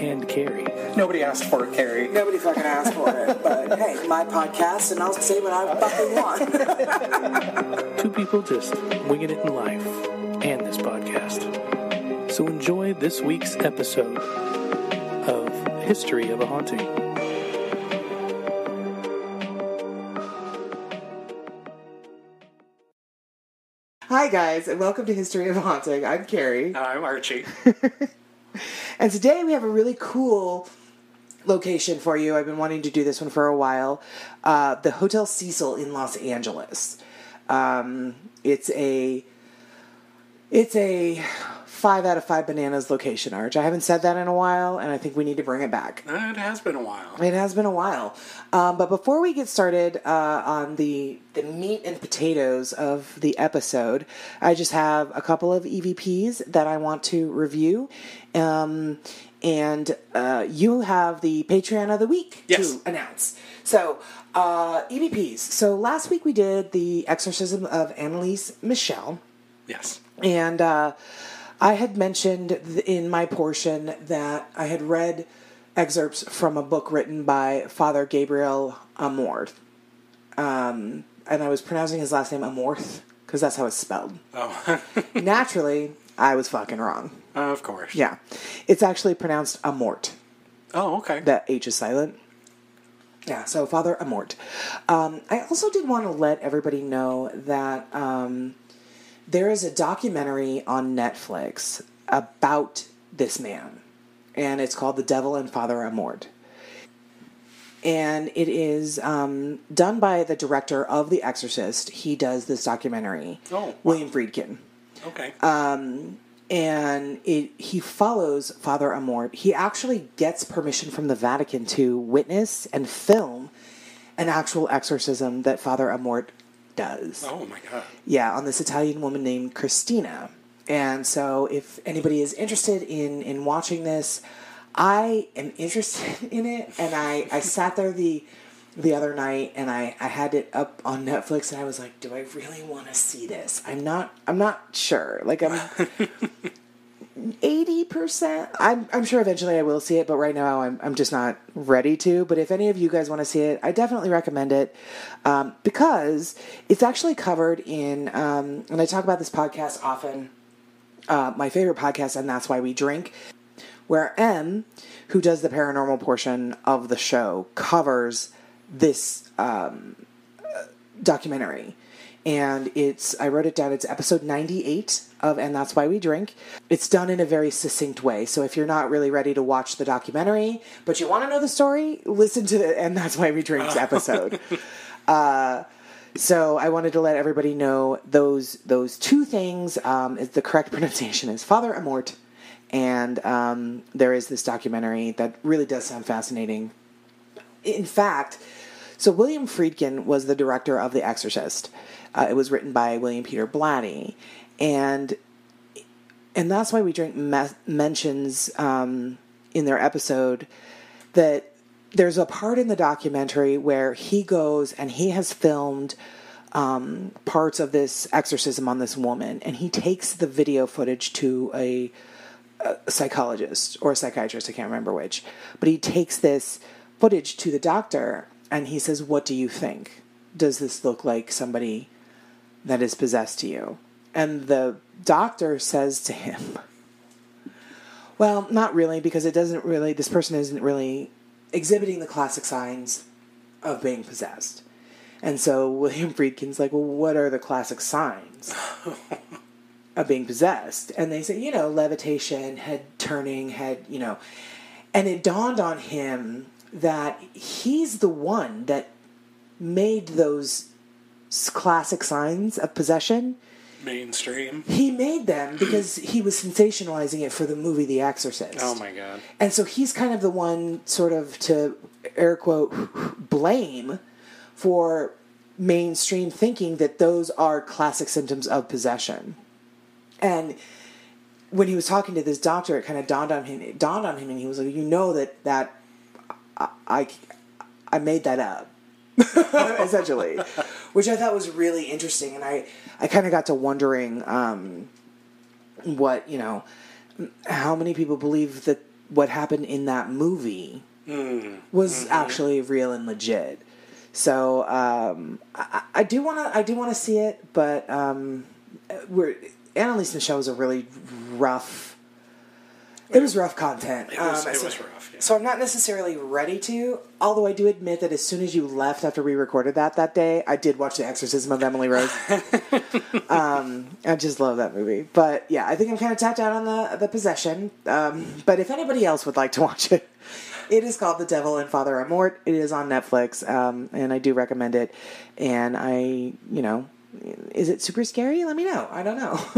And Carrie. Nobody asked for it, Carrie. Nobody fucking asked for it, but hey, my podcast, and I'll say what I fucking want. Two people just winging it in life and this podcast. So enjoy this week's episode of History of a Haunting. Hi, guys, and welcome to History of a Haunting. I'm Carrie. I'm Archie. And today we have a really cool location for you. I've been wanting to do this one for a while. Uh, the Hotel Cecil in Los Angeles. Um, it's a it's a five out of five bananas location, Arch. I haven't said that in a while, and I think we need to bring it back. It has been a while. It has been a while. Um, but before we get started uh, on the, the meat and potatoes of the episode, I just have a couple of EVPs that I want to review. Um, and uh, you have the Patreon of the week Yes. to announce. So, uh, EVPs. So last week we did the exorcism of Annalise Michelle. Yes. And uh, I had mentioned in my portion that I had read excerpts from a book written by Father Gabriel Amorth. Um, and I was pronouncing his last name Amorth because that's how it's spelled. Oh, Naturally, I was fucking wrong. of course. Yeah. It's actually pronounced Amort. Oh, okay. The H is silent. Yeah, so Father Amort. Um, I also did want to let everybody know that um, there is a documentary on Netflix about this man, and it's called The Devil and Father Amort. And it is um, done by the director of The Exorcist. He does this documentary, Oh. William Friedkin okay. Um, and it he follows Father Amort. He actually gets permission from the Vatican to witness and film an actual exorcism that Father Amort does. oh my god. Yeah, on this Italian woman named Christina. And so if anybody is interested in in watching this, I am interested in it and I I sat there the the other night and I, I had it up on Netflix and I was like, do I really want to see this? I'm not I'm not sure. Like I'm eighty percent. I'm I'm sure eventually I will see it, but right now I'm I'm just not ready to. But if any of you guys want to see it, I definitely recommend it um, because it's actually covered in. Um, and I talk about this podcast often. Uh, my favorite podcast, and that's why we drink. Where M, who does the paranormal portion of the show, covers this um, documentary and it's I wrote it down. It's episode 98 of And That's Why We Drink. It's done in a very succinct way. So if you're not really ready to watch the documentary, but you want to know the story, listen to the And That's Why We Drink's episode. uh, so I wanted to let everybody know those those two things. Um, is the correct pronunciation is Father Amort, and um, there is this documentary that really does sound fascinating. In fact, so William Friedkin was the director of The Exorcist. Uh, it was written by William Peter Blatty, and and that's why we drink me- mentions um, in their episode that there's a part in the documentary where he goes and he has filmed um, parts of this exorcism on this woman, and he takes the video footage to a, a psychologist or a psychiatrist, I can't remember which, but he takes this footage to the doctor and he says, What do you think? Does this look like somebody that is possessed to you? And the doctor says to him, Well, not really, because it doesn't really, this person isn't really exhibiting the classic signs of being possessed. And so William Friedkin's like, Well, what are the classic signs of being possessed? And they say, You know, levitation, head turning, head, you know. And it dawned on him that he's the one that made those classic signs of possession. mainstream. He made them because he was sensationalizing it for the movie The Exorcist. Oh my god. And so he's kind of the one, sort of, to air quote, blame for mainstream thinking that those are classic symptoms of possession. And when he was talking to this doctor, it kind of dawned on him. It dawned on him, and he was like, "You know that that I I, I made that up." essentially, which I thought was really interesting, and I I kind of got to wondering um, what you know how many people believe that what happened in that movie was actually real and legit. So um, I, I do want to I do want to see it, but um, we're Annalise Michelle was a really rough. It was rough content. It was- Um, it so, was rough, yeah. So I'm not necessarily ready to. Although I do admit that as soon as you left after we recorded that that day, I did watch The Exorcism of Emily Rose. um, I just love that movie. But yeah, I think I'm kind of tapped out on the the possession. Um, but if anybody else would like to watch it, it is called The Devil and Father Amort. It is on Netflix, um, and I do recommend it. And I, you know, is it super scary? Let me know. I don't know.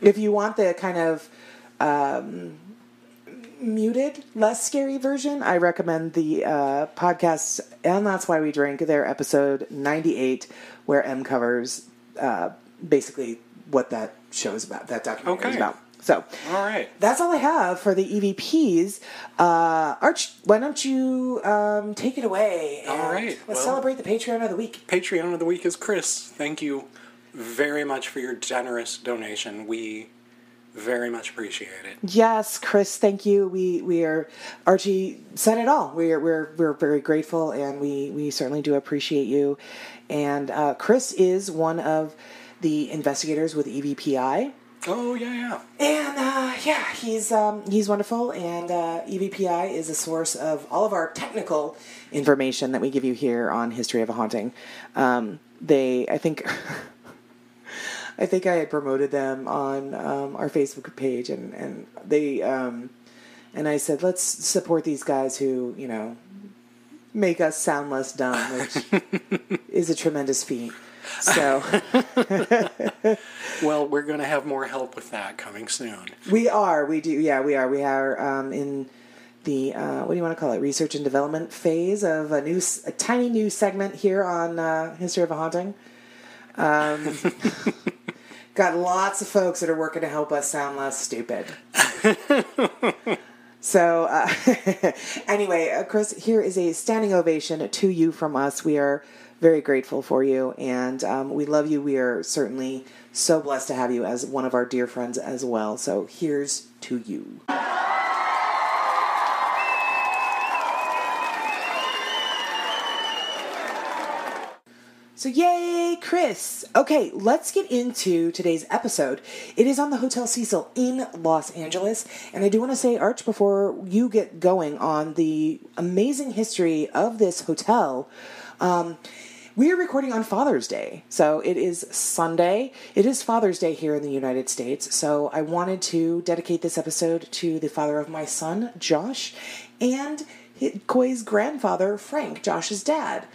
if you want the kind of um, muted, less scary version, I recommend the uh, podcast, and that's why we drink. Their episode ninety eight, where M covers uh, basically what that show is about. That documentary is about. So All right. that's all I have for the EVPs. Uh, Arch, why don't you um, take it away? and All right, Let's well- celebrate the Patreon of the week. Patreon of the week is Chris. Thank you very much for your generous donation. We very much appreciate it. Yes, Chris, thank you. We we are Archie said it all. We're we're we're very grateful, and we we certainly do appreciate you. And uh, Chris is one of the investigators with EVPI. Oh yeah, yeah. And uh, yeah, he's um, he's wonderful, and uh, EVPI is a source of all of our technical information that we give you here on History of a Haunting. Um, they, I think, I think I had promoted them on um, our Facebook page, and and they um, and I said, let's support these guys who you know make us sound less dumb, which is a tremendous feat. So. Well, we're going to have more help with that coming soon. We are. We do. Yeah, we are. We are um, in the uh, what do you want to call it? Research and development phase of a new, a tiny new segment here on uh, History of a Haunting. Um, got lots of folks that are working to help us sound less stupid. So, uh, anyway, uh, Chris, here is a standing ovation to you from us. We are very grateful for you, and um, we love you. We are certainly so blessed to have you as one of our dear friends as well. So, here's to you. So, yay, Chris. Okay, let's get into today's episode. It is on the Hotel Cecil in Los Angeles. And I do want to say, Arch, before you get going on the amazing history of this hotel, um, we are recording on Father's Day. So it is Sunday. It is Father's Day here in the United States. So I wanted to dedicate this episode to the father of my son, Josh, and Koi's grandfather, Frank, Josh's dad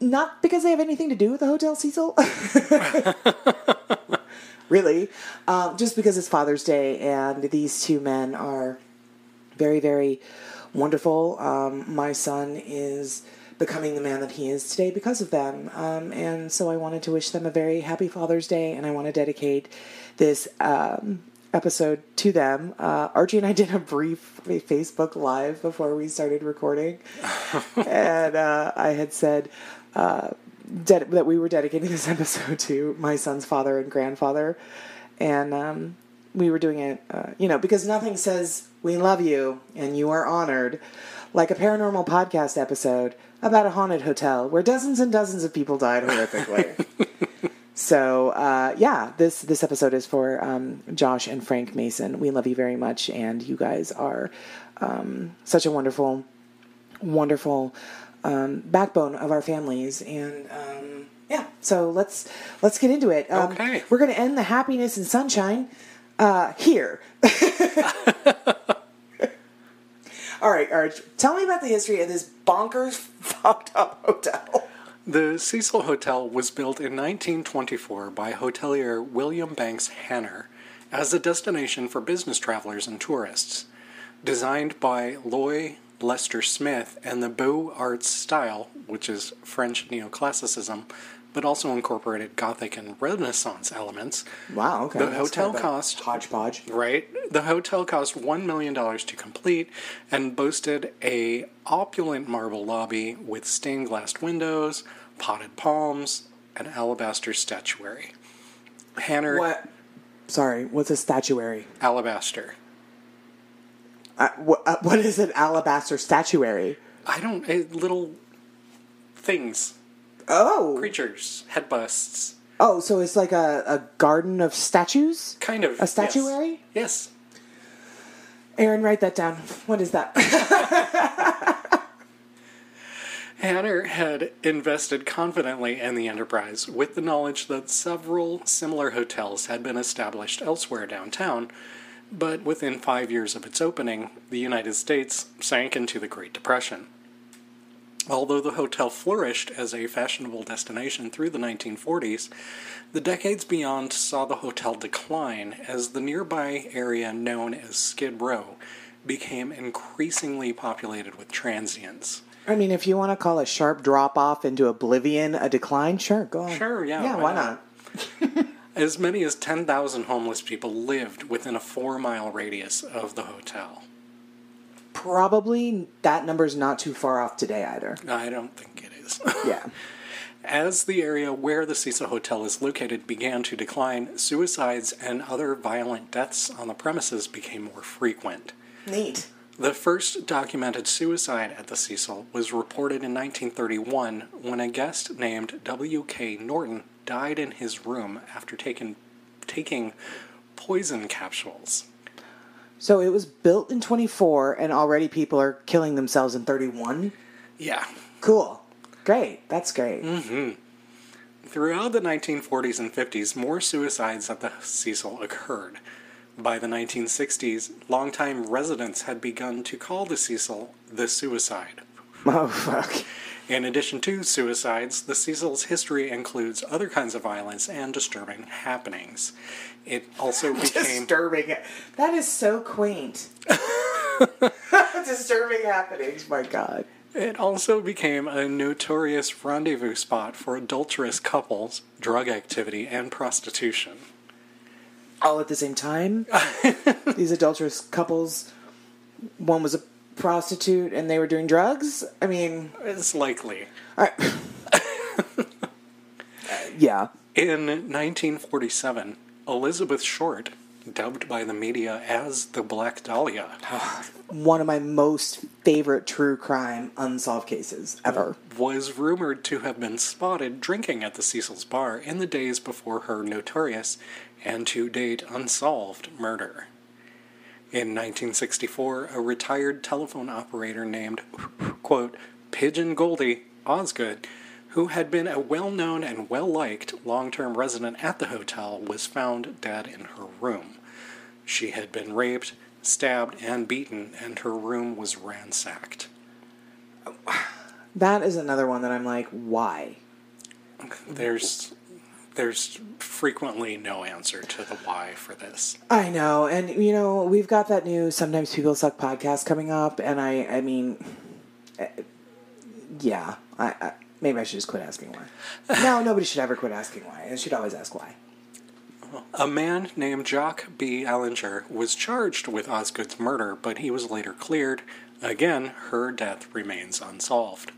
not because they have anything to do with the Hotel Cecil. really. Um, just because it's Father's Day and these two men are very, very wonderful. Um, my son is becoming the man that he is today because of them. Um, and so I wanted to wish them a very happy Father's Day and I want to dedicate this. Episode to them. Uh, archie and i did a brief facebook live before we started recording. And uh, I had said uh, ded- that we were dedicating this episode to my son's father and grandfather, and um, we were doing it, uh, you know, because nothing says "we love you" and "you are honored" like a paranormal podcast episode about a haunted hotel where dozens and dozens of people died horrifically. So uh, yeah, this this episode is for um, Josh and Frank Mason. We love you very much, and you guys are um, such a wonderful, wonderful um, backbone of our families. And um, yeah, so let's let's get into it. Um, Okay. we're going to end the happiness and sunshine uh, here. all right, all right. Tell me about the history of this bonkers, fucked up hotel. The Cecil Hotel was built in 1924 by hotelier William Banks Hanner as a destination for business travelers and tourists. Designed by Loy Lester Smith and the Beaux Arts style, which is French neoclassicism, but also incorporated Gothic and Renaissance elements. Wow. Okay. The That's hotel kind of cost- hodgepodge. Right. The hotel cost one million dollars to complete and boasted a opulent marble lobby with stained glass windows, potted palms, and alabaster statuary. Hanner What? Sorry. What's a statuary? alabaster. Uh, what, uh, what is an alabaster statuary? I don't eh, little things, Oh. creatures, head busts, Oh, so it's like a, a garden of statues? kind of A statuary? Yes. Aaron, write that down. What is that? Hanner had invested confidently in the enterprise with the knowledge that several similar hotels had been established elsewhere downtown, but within five years of its opening, the United States sank into the Great Depression. Although the hotel flourished as a fashionable destination through the 1940s, the decades beyond saw the hotel decline as the nearby area known as Skid Row became increasingly populated with transients. I mean, if you want to call a sharp drop off into oblivion a decline, sure, go on. Sure, yeah, Yeah, why not? not? As many as 10,000 homeless people lived within a four mile radius of the hotel. Probably that number's not too far off today either. I don't think it is. Yeah. As the area where the Cecil Hotel is located began to decline, suicides and other violent deaths on the premises became more frequent. Neat. The first documented suicide at the Cecil was reported in 1931 when a guest named W.K. Norton died in his room after taking, taking poison capsules. So it was built in 24 and already people are killing themselves in 31? Yeah. Cool. Great. That's great. Mm-hmm. Throughout the 1940s and 50s, more suicides at the Cecil occurred. By the 1960s, longtime residents had begun to call the Cecil the suicide. Oh, fuck. In addition to suicides, the Cecil's history includes other kinds of violence and disturbing happenings. It also became Disturbing. That is so quaint. Disturbing happenings, my god. it also became a notorious rendezvous spot for adulterous couples, drug activity, and prostitution. All at the same time? These adulterous couples, one was a prostitute and they were doing drugs? I mean, It's likely. I, yeah. In 1947, Elizabeth Short, dubbed by the media as the Black Dahlia, One of my most favorite true crime unsolved cases ever. was rumored to have been spotted drinking at the Cecil's bar in the days before her notorious and to date unsolved murder. In 1964, a retired telephone operator named, quote, Pigeon Goldie Osgood, who had been a well known and well liked long term resident at the hotel, was found dead in her room. She had been raped, stabbed, and beaten, and her room was ransacked. That is another one that I'm like, why? There's there's frequently no answer to the why for this. I know, and you know, we've got that new Sometimes People Suck podcast coming up, and I, I mean, eh, yeah, I, I maybe I should just quit asking why. No, nobody should ever quit asking why. They should always ask why. A man named Jacques B. Ehlinger was charged with Osgood's murder, but he was later cleared. Again, her death remains unsolved.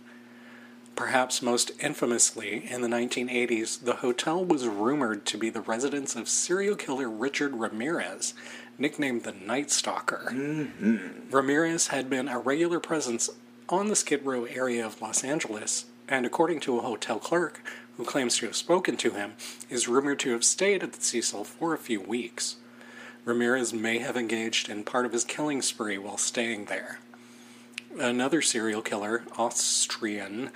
Perhaps most infamously, in the 1980s, the hotel was rumored to be the residence of serial killer Richard Ramirez, nicknamed the Night Stalker. Mm-hmm. Ramirez had been a regular presence on the Skid Row area of Los Angeles, and according to a hotel clerk who claims to have spoken to him, is rumored to have stayed at the Cecil for a few weeks. Ramirez may have engaged in part of his killing spree while staying there. Another serial killer, Austrian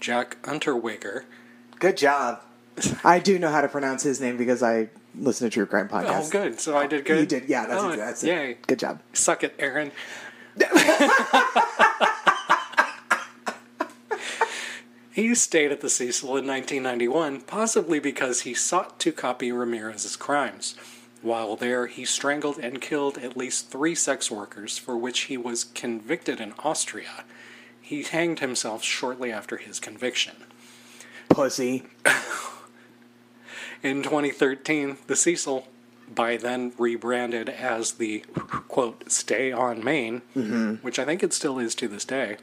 Jack Unterweger, Good job. I do know how to pronounce his name because I listen to true crime podcasts. Oh, good. So I did good. You did, yeah. That's Oh, it. That's yay. it. Good job. Suck it, Aaron. He stayed at the Cecil in 1991, possibly because he sought to copy Ramirez's crimes. While there, he strangled and killed at least three sex workers, for which he was convicted in Austria. He hanged himself shortly after his conviction. Pussy. In 2013, the Cecil, by then rebranded as the quote Stay on Main, mm-hmm. which I think it still is to this day.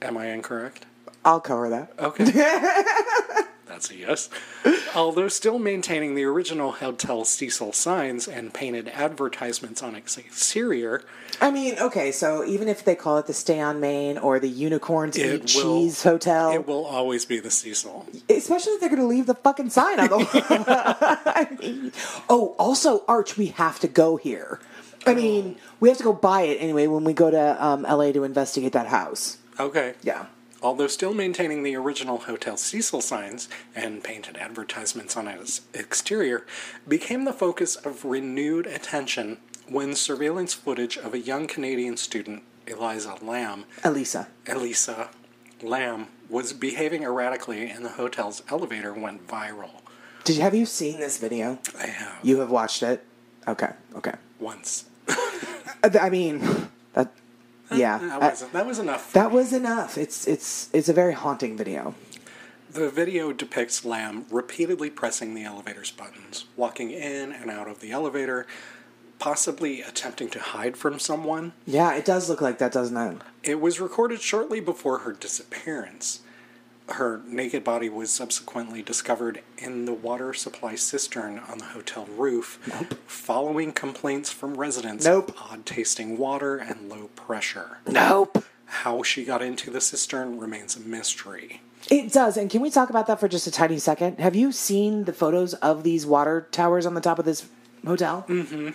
Am I incorrect? I'll cover that. Okay. A yes. Although still maintaining the original Hotel Cecil signs and painted advertisements on its exterior, I mean, okay, so even if they call it the Stay on Main or the Unicorns Eat Cheese Hotel, it will always be the Cecil. especially if they're going to leave the fucking sign on the I mean, oh, also, Arch, we have to go here. I mean, we have to go buy it anyway when we go to um, LA to investigate that house. Okay. Yeah. Although still maintaining the original Hotel Cecil signs and painted advertisements on its exterior, became the focus of renewed attention when surveillance footage of a young Canadian student, Eliza Lam, Elisa. Elisa Lam, was behaving erratically in the hotel's elevator went viral. Did you have you seen this video? I have You have watched it. Okay. Okay. once. I mean, that. Yeah. That was, that was enough. that was enough. It's it's it's a very haunting video. The video depicts Lam repeatedly pressing the elevator's buttons, walking in and out of the elevator, possibly attempting to hide from someone. Yeah, it does look like that, doesn't it? It was recorded shortly before her disappearance. Her naked body was subsequently discovered in the water supply cistern on the hotel roof, following complaints from residents Nope. of odd tasting water and low pressure. Nope. How she got into the cistern remains a mystery. It does, and can we talk about that for just a tiny second? Have you seen the photos of these water towers on the top of this hotel? Mm-hmm.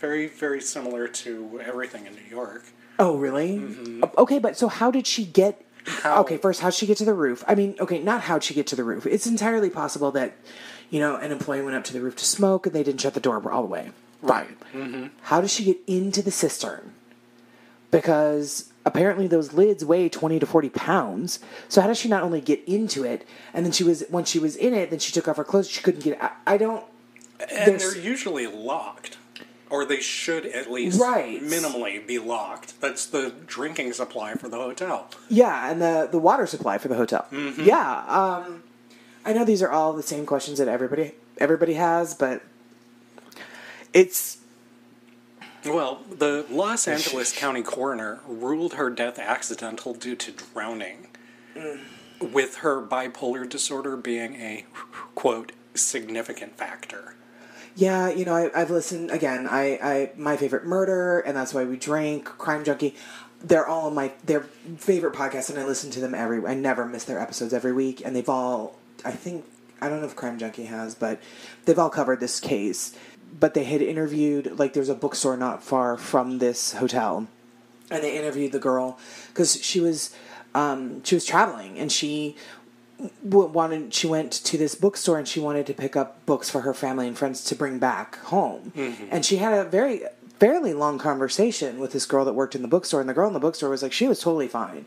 Very, very similar to everything in New York. Oh, really? Okay, but so how did she get? How? Okay, first, how'd she get to the roof? I mean, okay, not how'd she get to the roof. It's entirely possible that, you know, an employee went up to the roof to smoke and they didn't shut the door all the way. Fine. Mm-hmm. How does she get into the cistern? Because apparently those lids weigh 20 to 40 pounds. So how does she not only get into it, and then she was, once she was in it, then she took off her clothes, she couldn't get out. I don't. And they're usually locked. Or they should at least Right. minimally be locked. That's the drinking supply for the hotel. Yeah, and the the water supply for the hotel. Yeah, um, I know these are all the same questions that everybody everybody has, but it's Well, the Los Angeles County coroner ruled her death accidental due to drowning, with her bipolar disorder being a, quote, significant factor. Yeah. You know, I, I've listened again. I, I my favorite murder, and that's why we drink. Crime Junkie. They're all my their favorite podcasts, and I listen to them every. I never miss their episodes every week, and they've all. I think I don't know if Crime Junkie has, but they've all covered this case. But they had interviewed like there's a bookstore not far from this hotel, and they interviewed the girl because she was um, she was traveling and she wanted she went to this bookstore and she wanted to pick up books for her family and friends to bring back home. Mm-hmm. And she had a very fairly long conversation with this girl that worked in the bookstore and the girl in the bookstore was like she was totally fine.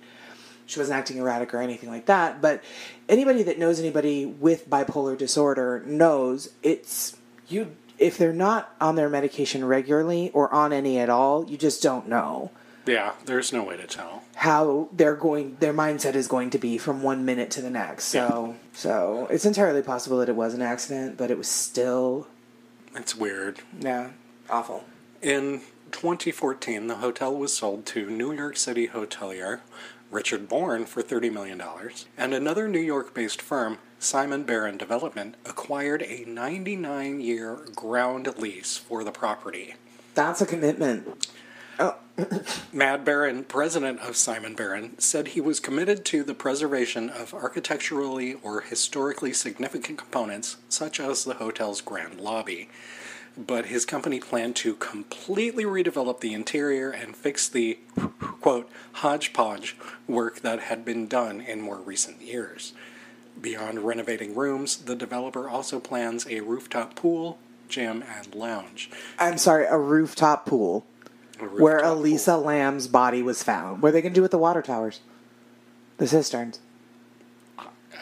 She wasn't acting erratic or anything like that but anybody that knows anybody with bipolar disorder knows it's you if they're not on their medication regularly or on any at all you just don't know Yeah, there's no way to tell. how they're going their mindset is going to be from one minute to the next so so it's entirely possible that it was an accident but it was still It's weird. yeah awful In 2014, the hotel was sold to New York City hotelier Richard Born for $30 million, and another New York based firm, Simon Baron Development, acquired a 99 year ground lease for the property. that's a commitment Uh, Matt Baron, president of Simon Baron, said he was committed to the preservation of architecturally or historically significant components, such as the hotel's grand lobby. But his company planned to completely redevelop the interior and fix the, quote, hodgepodge work that had been done in more recent years. Beyond renovating rooms, the developer also plans a rooftop pool, gym, and lounge. i'm sorry a rooftop pool where Elisa Lam's body was found. What are they going to do with the water towers? The cisterns.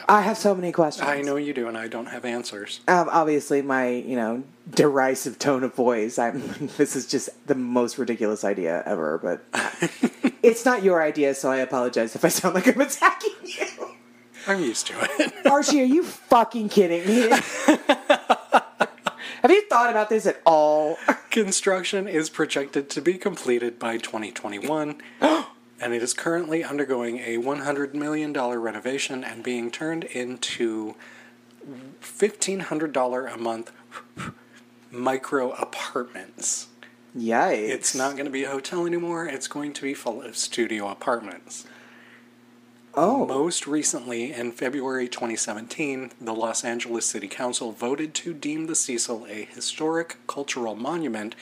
I have so many questions. I know you do, and I don't have answers. Um, obviously, my you know derisive tone of voice. I'm. This is just the most ridiculous idea ever, but it's not your idea, so I apologize if I sound like I'm attacking you. I'm used to it. Archie, are you fucking kidding me? Have you thought about this at all? Construction is projected to be completed by 2021, and it is currently undergoing a $100 million renovation and being turned into $1,500 a month micro apartments. Yikes! It's not going to be a hotel anymore, it's going to be full of studio apartments. Oh, Most recently, in February 2017, the Los Angeles City Council voted to deem the Cecil a historic cultural monument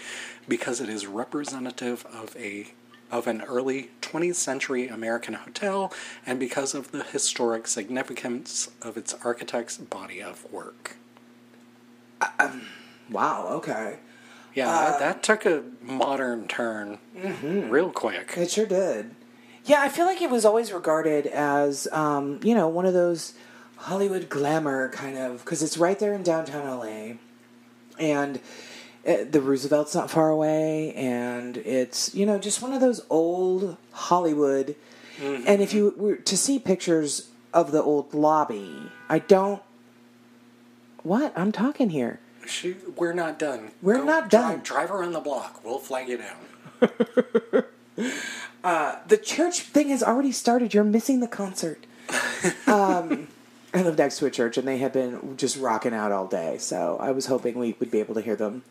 because it is representative of a of an early 20th century American hotel and because of the historic significance of its architect's body of work. Um, wow. Okay, Yeah, that, that took a modern turn mm-hmm. real quick. it sure did. Yeah, I feel like it was always regarded as um, you know one of those Hollywood glamour kind of because it's right there in downtown LA, and uh, the Roosevelt's not far away, and it's you know just one of those old Hollywood. And if you were to see pictures of the old lobby, I don't. What I'm talking here. She, we're not done. We're not done. Drive, drive around the block. We'll flag you down. the church thing has already started. You're missing the concert. um, I live next to a church, and they have been just rocking out all day. So I was hoping we would be able to hear them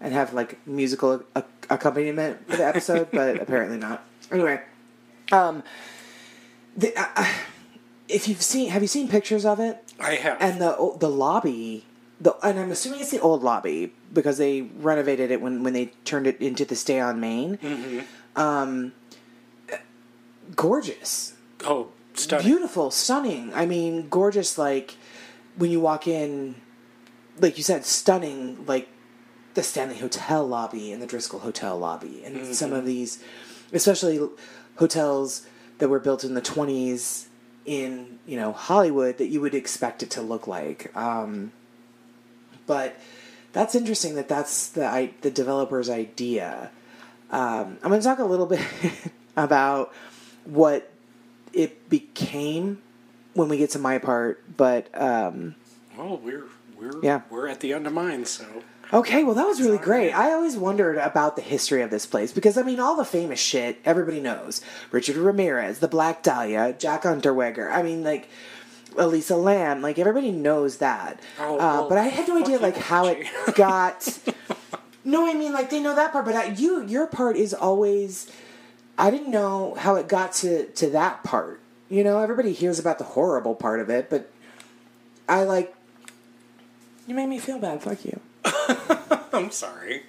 and have like musical a- accompaniment for the episode, but apparently not. Anyway, um, the, uh, uh, if you've seen, have you seen pictures of it? I have. And the the lobby, the and I'm assuming it's the old lobby because they renovated it when when they turned it into the Stay on Main. Um, gorgeous, oh, stunning. beautiful, stunning. I mean, gorgeous. Like when you walk in, like you said, stunning. Like the Stanley Hotel lobby and the Driskill Hotel lobby, and some of these, especially hotels that were built in the twenties in you know Hollywood that you would expect it to look like. Um, but that's interesting that that's the I, the developer's idea. Um, I'm going to talk a little bit about what it became when we get to my part, but um, Well, we're we're Yeah. we're at the end of mine, so Okay, well, that was really great. I always wondered about the history of this place because, I mean, all the famous shit everybody knows Richard Ramirez, the Black Dahlia, Jack Unterweger. I mean, like, Elisa Lam. Like, everybody knows that. Oh, uh, but I had no idea, like, how it got. no, I mean, like, they know that part, but I, you, your part is always. I didn't know how it got to, to that part. You know, everybody hears about the horrible part of it, but I, like. You made me feel bad. Fuck you. I'm sorry.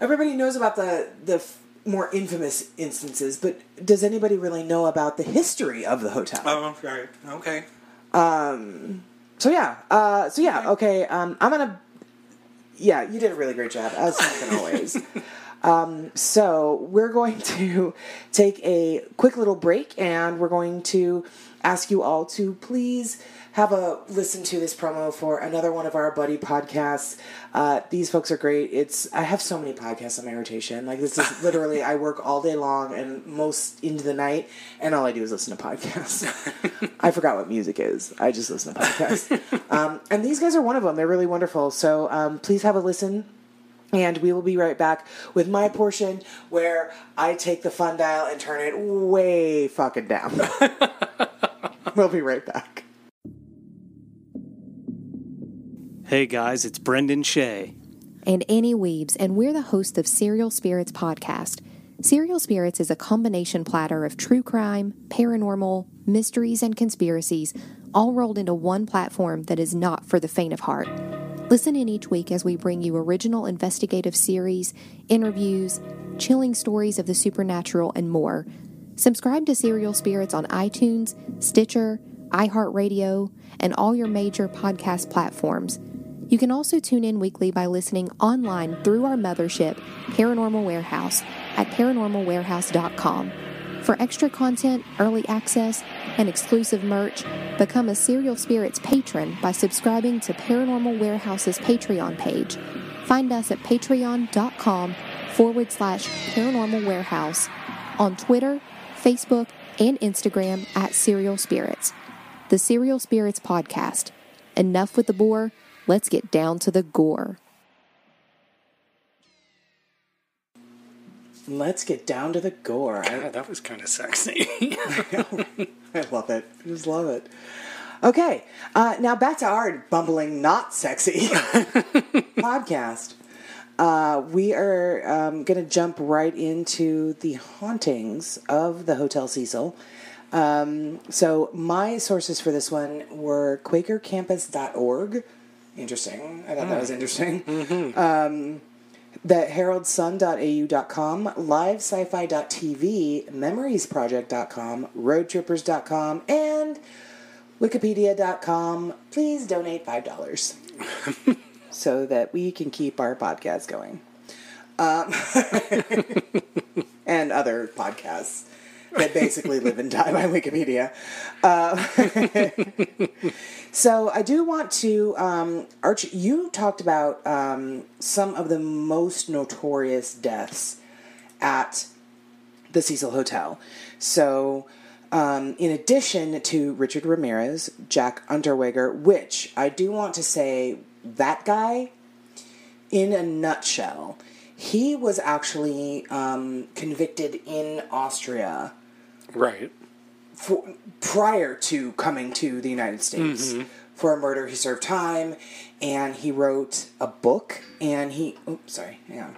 Everybody knows about the the f- more infamous instances, but does anybody really know about the history of the hotel? Oh, right. Okay. Um. So yeah, uh, so yeah, okay. Um, I'm gonna. Yeah, you did a really great job, as fucking always. Um, so we're going to take a quick little break, and we're going to ask you all to please have a listen to this promo for another one of our buddy podcasts. Uh, these folks are great. It's I have so many podcasts on my rotation. Like this is literally I work all day long and most into the night, and all I do is listen to podcasts. I forgot what music is. I just listen to podcasts. um, and these guys are one of them. They're really wonderful. So um, please have a listen. And we will be right back with my portion where I take the fun dial and turn it way fucking down. we'll be right back. Hey guys, it's Brendan Shea. and Annie Weebs, and we're the host of Serial Spirits Podcast. Serial Spirits is a combination platter of true crime, paranormal, mysteries, and conspiracies, all rolled into one platform that is not for the faint of heart. Listen in each week as we bring you original investigative series, interviews, chilling stories of the supernatural, and more. Subscribe to Serial Spirits on iTunes, Stitcher, iHeartRadio, and all your major podcast platforms. You can also tune in weekly by listening online through our mothership, Paranormal Warehouse, at paranormalwarehouse.com. For extra content, early access, and exclusive merch, become a Serial Spirits patron by subscribing to Paranormal Warehouse's Patreon page. Find us at patreon.com forward slash paranormal warehouse, on Twitter, Facebook, and Instagram at Serial Spirits. The Serial Spirits Podcast. Enough with the bore, let's get down to the gore. Let's get down to the gore. God, that was kind of sexy. I love it. I just love it. Okay, uh, now back to our bumbling, not sexy podcast. Uh, we are um, going to jump right into the hauntings of the Hotel Cecil. Um, so, my sources for this one were QuakerCampus.org. Interesting. I thought that was interesting. Um, the heraldsun.au.com, livesci-fi.tv, memoriesproject.com, roadtrippers.com, and wikipedia.com. Please donate $5 so that we can keep our podcast going. Um, and other podcasts that basically live and die by Wikipedia. Uh, so I do want to, um, Arch, you talked about um, some of the most notorious deaths at the Cecil Hotel. So, um, in addition to Richard Ramirez, Jack Unterweger, which I do want to say that guy, in a nutshell, he was actually um, convicted in Austria right. for, prior to coming to the United States for a murder. He served time, and he wrote a book. And he, oops, sorry, hang on.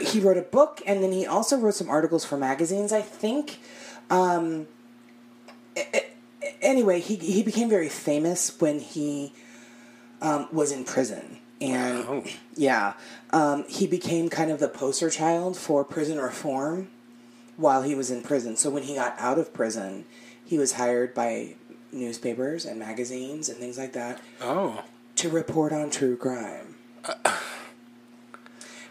He wrote a book, and then he also wrote some articles for magazines. I think. Um, anyway, he he became very famous when he um, was in prison. And Oh. yeah, um, he became kind of the poster child for prison reform while he was in prison. So when he got out of prison, he was hired by newspapers and magazines and things like that Oh. to report on true crime.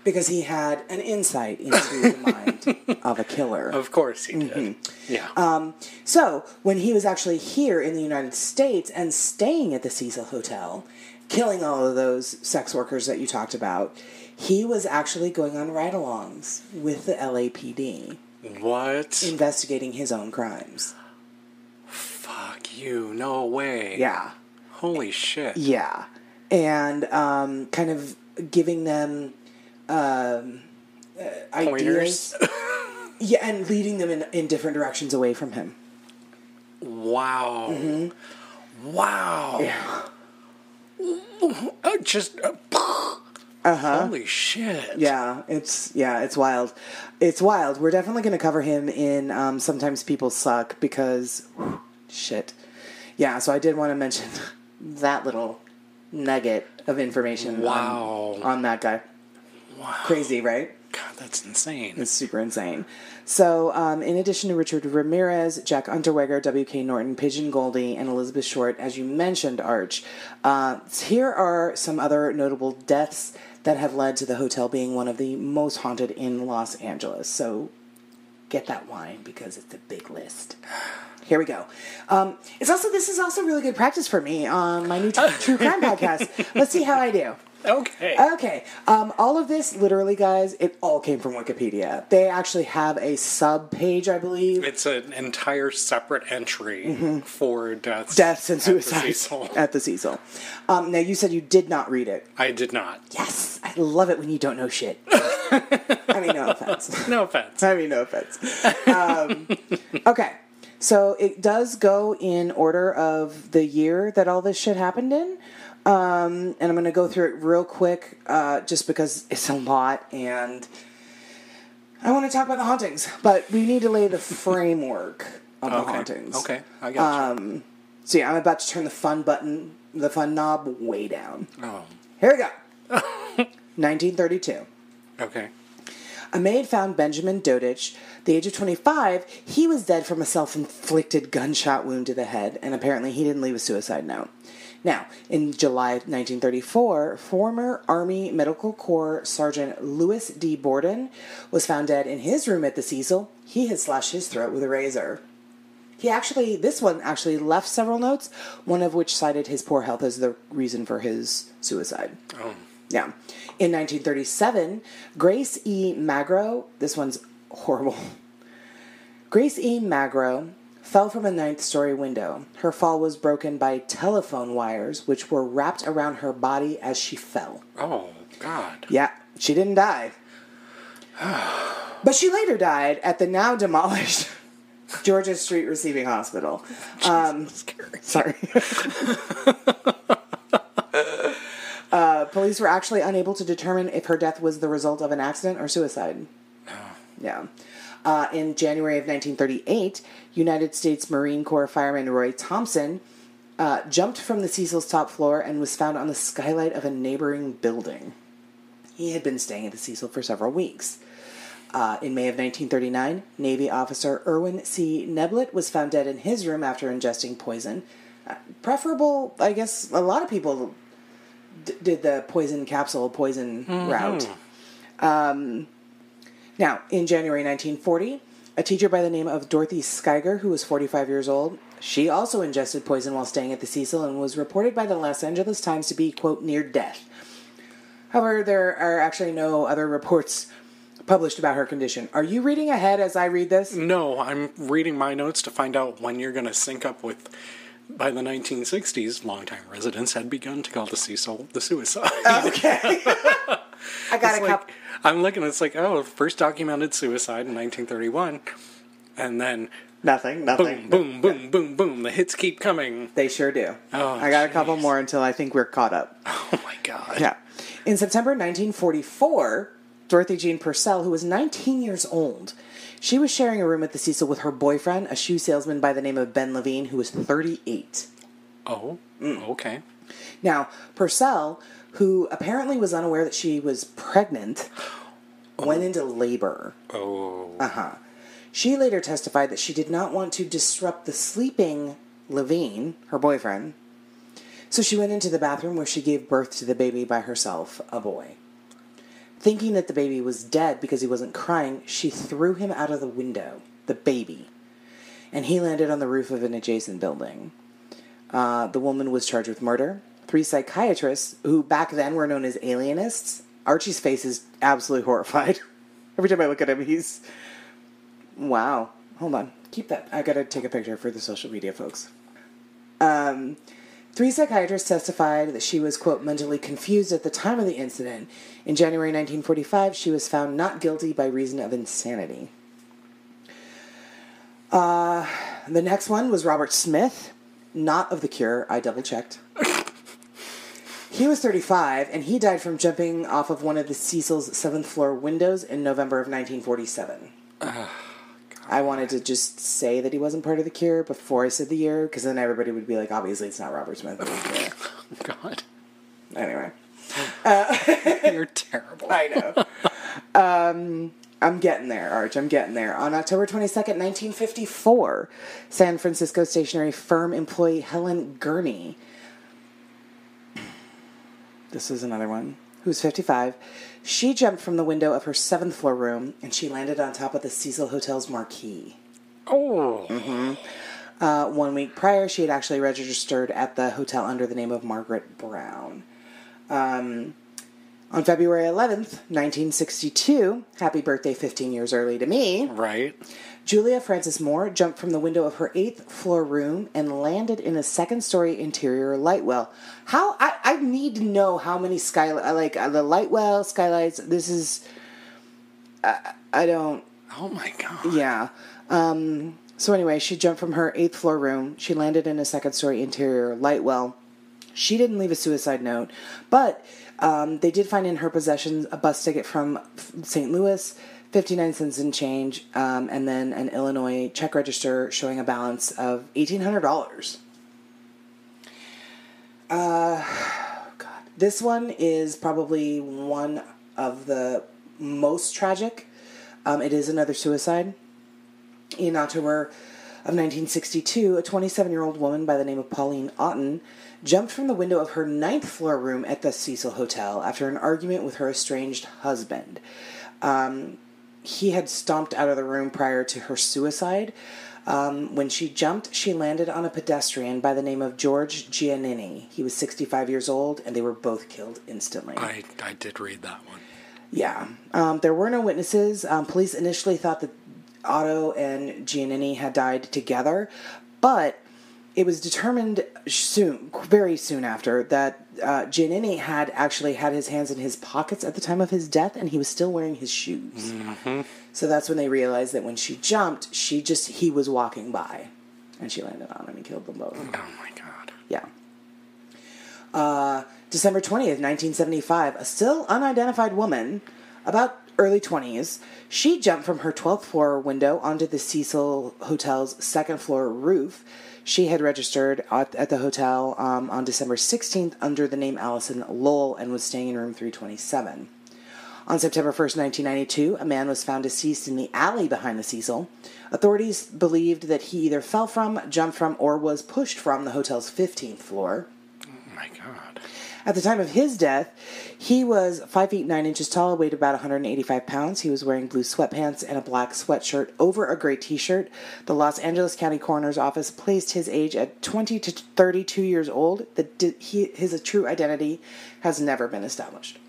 Because he had an insight into the mind of a killer. Of course he did. Yeah. Um, so, when he was actually here in the United States and staying at the Cecil Hotel, killing all of those sex workers that you talked about, he was actually going on ride alongs with the LAPD, what? investigating his own crimes. Fuck you. No way. Yeah. Holy shit. Yeah. And um, kind of giving them um, uh, ideas. yeah, and leading them in, in different directions away from him. Wow. Mm-hmm. Wow. Yeah. Just. Uh, Uh-huh. Holy shit. Yeah, it's yeah, it's wild. It's wild. We're definitely going to cover him in um, sometimes people suck because whew, shit. Yeah, so I did want to mention that little nugget of information. on- Wow. on, that guy. Wow. Crazy, right? God, that's insane. It's super insane. So, um, in addition to Richard Ramirez, Jack Unterweger, W.K. Norton, Pigeon Goldie, and Elizabeth Short, as you mentioned, Arch, uh, here are some other notable deaths that have led to the hotel being one of the most haunted in Los Angeles. So, get that wine because it's a big list. Here we go. Um, it's also this is also really good practice for me on my new true, true crime podcast. Let's see how I do. Okay. Okay. Um, all of this, literally, guys, it all came from Wikipedia. They actually have a sub page, I believe. it's an entire separate entry for deaths. Mm-hmm. Deaths and the suicides at the Cecil. Um, now, you said you did not read it. I did not. Yes, I love it when you don't know shit. I mean, no offense. No offense. I mean, no offense. Um, okay, so it does go in order of the year that all this shit happened in. Um, and I'm going to go through it real quick uh, just because it's a lot and I want to talk about the hauntings, but we need to lay the framework of the hauntings. Okay. I got Um, so yeah, I'm about to turn the fun button, the fun knob way down. Oh. Here we go. 1932. Okay. A maid found Benjamin Dodich, the age of 25. He was dead from a self inflicted gunshot wound to the head, and apparently he didn't leave a suicide note. Now, in July 1934, former Army Medical Corps Sergeant Louis D. Borden was found dead in his room at the Cecil. He had slashed his throat with a razor. He actually, this one actually left several notes, one of which cited his poor health as the reason for his suicide. Oh. Yeah. In 1937, Grace E. Magro, this one's horrible. Grace E. Magro fell from a ninth story window. Her fall was broken by telephone wires, which were wrapped around her body as she fell. Oh, God. Yeah, she didn't die. but she later died at the now demolished Georgia Street Receiving Hospital. Um, sorry. uh, police were actually unable to determine if her death was the result of an accident or suicide. Yeah. Uh, in January of 1938, United States Marine Corps fireman Roy Thompson uh, jumped from the Cecil's top floor and was found on the skylight of a neighboring building. He had been staying at the Cecil for several weeks. Uh, in May of 1939, Navy officer Erwin C. Neblett was found dead in his room after ingesting poison. Uh, preferable, I guess, a lot of people d- did the poison capsule poison route. Um, now, in January 1940, a teacher by the name of Dorothy Schuyger, who was 45 years old, she also ingested poison while staying at the Cecil and was reported by the Los Angeles Times to be, quote, near death. However, there are actually no other reports published about her condition. Are you reading ahead as I read this? No, I'm reading my notes to find out when you're going to sync up with. By the 1960s, longtime residents had begun to call the Cecil the suicide. Okay. I got It's a like, couple. I'm looking, it's like, oh, first documented suicide in 1931. And then Nothing, nothing. boom, boom, boom, boom. boom. The hits keep coming. They sure do. Oh, I got a couple more until I think we're caught up. Oh my God. Yeah. In September 1944, Dorothy Jean Purcell, who was 19 years old, she was sharing a room at the Cecil with her boyfriend, a shoe salesman by the name of Ben Levine, who was 38. Oh, Mm. okay. Now, Purcell, who apparently was unaware that she was pregnant, went into labor. Oh. Uh huh. She later testified that she did not want to disrupt the sleeping Levine, her boyfriend, so she went into the bathroom where she gave birth to the baby by herself, a boy. Thinking that the baby was dead because he wasn't crying, she threw him out of the window, the baby, and he landed on the roof of an adjacent building. Uh, the woman was charged with murder. Three psychiatrists, who back then were known as alienists, Archie's face is absolutely horrified. Every time I look at him, he's. Wow. Hold on. Keep that. I gotta take a picture for the social media folks. Um, three psychiatrists testified that she was, quote, mentally confused at the time of the incident. In January 1945, she was found not guilty by reason of insanity. Uh, the next one was Robert Smith, not of the cure. I double checked. He was 35, and he died from jumping off of one of the Cecil's seventh floor windows in November of 1947. I wanted to just say that he wasn't part of the cure before I said the year, because then everybody would be like, obviously it's not Robert Smith. God. anyway, You're terrible. I know. um, I'm getting there, Arch. I'm getting there. On October 22nd, 1954, San Francisco stationery firm employee Helen Gurnee. This is another one. Who's 55. She jumped from the window of her seventh floor room and she landed on top of the Cecil Hotel's marquee. Oh. Uh, one week prior, she had actually registered at the hotel under the name of Margaret Brown. Um, on February 11th, 1962, happy birthday 15 years early to me, Right. Julia Frances Moore jumped from the window of her eighth floor room and landed in a second story interior light well. How I, I need to know how many skylight like uh, the light well skylights. This is I, I don't Oh my God. yeah. Um, so anyway, she jumped from her eighth floor room. She landed in a second story interior light well. She didn't leave a suicide note, but um, they did find in her possession a bus ticket from St. Louis, 59 cents in change, um, and then an Illinois check register showing a balance of $1,800. Uh, God. This one is probably one of the most tragic. Um, it is another suicide. In October of 1962, a 27 year old woman by the name of Pauline Otten jumped from the window of her ninth floor room at the Cecil Hotel after an argument with her estranged husband. Um, he had stomped out of the room prior to her suicide. Um, when she jumped, she landed on a pedestrian by the name of George Giannini. He was 65 years old, and they were both killed instantly. I, I did read that one. Yeah. Um, there were no witnesses. Um, police initially thought that Otto and Giannini had died together, but it was determined soon, very soon after, that uh, Giannini had actually had his hands in his pockets at the time of his death, and he was still wearing his shoes. So that's when they realized that when she jumped, she just he was walking by, and she landed on him and killed them both. Oh my god. Yeah. Uh, December 20th, 1975, a still unidentified woman, about early 20s, she jumped from her 12th floor window onto the Cecil Hotel's second floor roof. She had registered at, at the hotel um, on December 16th under the name Allison Lowell and was staying in room 327. On September 1st, 1992, a man was found deceased in the alley behind the Cecil. Authorities believed that he either fell from, jumped from, or was pushed from the hotel's 15th floor. Oh my god. At the time of his death, he was 5 feet 9 inches tall, weighed about 185 pounds. He was wearing blue sweatpants and a black sweatshirt over a gray t shirt. The Los Angeles County Coroner's Office placed his age at 20 to 32 years old. The, he, his true identity has never been established.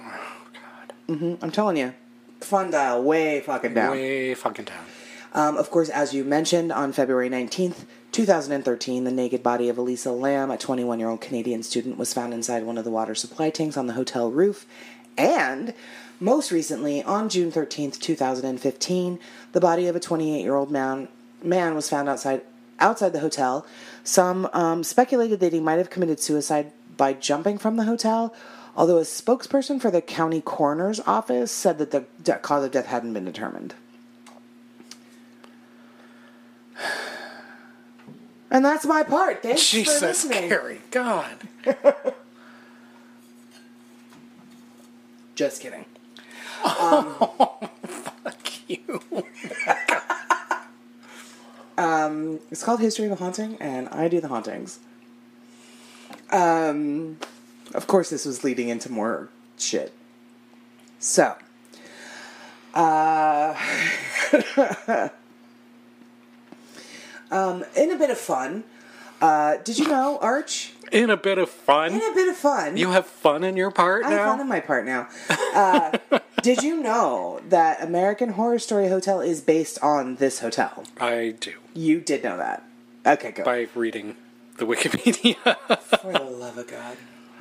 Oh god. hmm I'm telling you, fun dial way fucking down. Way fucking down. Um, of course, as you mentioned, on February 19th, 2013, the naked body of Elisa Lam, a 21 year old Canadian student, was found inside one of the water supply tanks on the hotel roof. And most recently, on June 13th, 2015, the body of a 28 year old man, man was found outside, outside the hotel. Some um, speculated that he might have committed suicide by jumping from the hotel, although a spokesperson for the county coroner's office said that the de- cause of death hadn't been determined. And that's my part. Thanks for Jesus, listening. Carrie. God. Just kidding. Oh, Fuck you. um, It's called History of a Haunting, and I do the hauntings. Um, of course, this was leading into more shit. So, uh, um, in a bit of fun, uh, did you know, Arch? In a bit of fun. In a bit of fun. You have fun in your part I have fun in my part now. Uh, did you know that American Horror Story Hotel is based on this hotel? I do. You did know that. Okay, good. By reading the Wikipedia. For the love of God.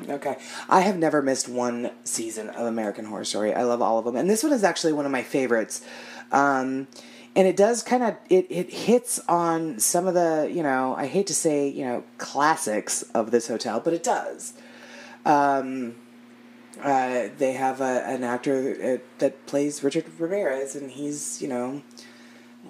Okay. I have never missed one season of American Horror Story. I love all of them. And this one is actually one of my favorites. Um, and it does kind of it, it hits on some of the you know i hate to say you know classics of this hotel but it does um, uh, they have a, an actor uh, that plays richard ramirez and he's you know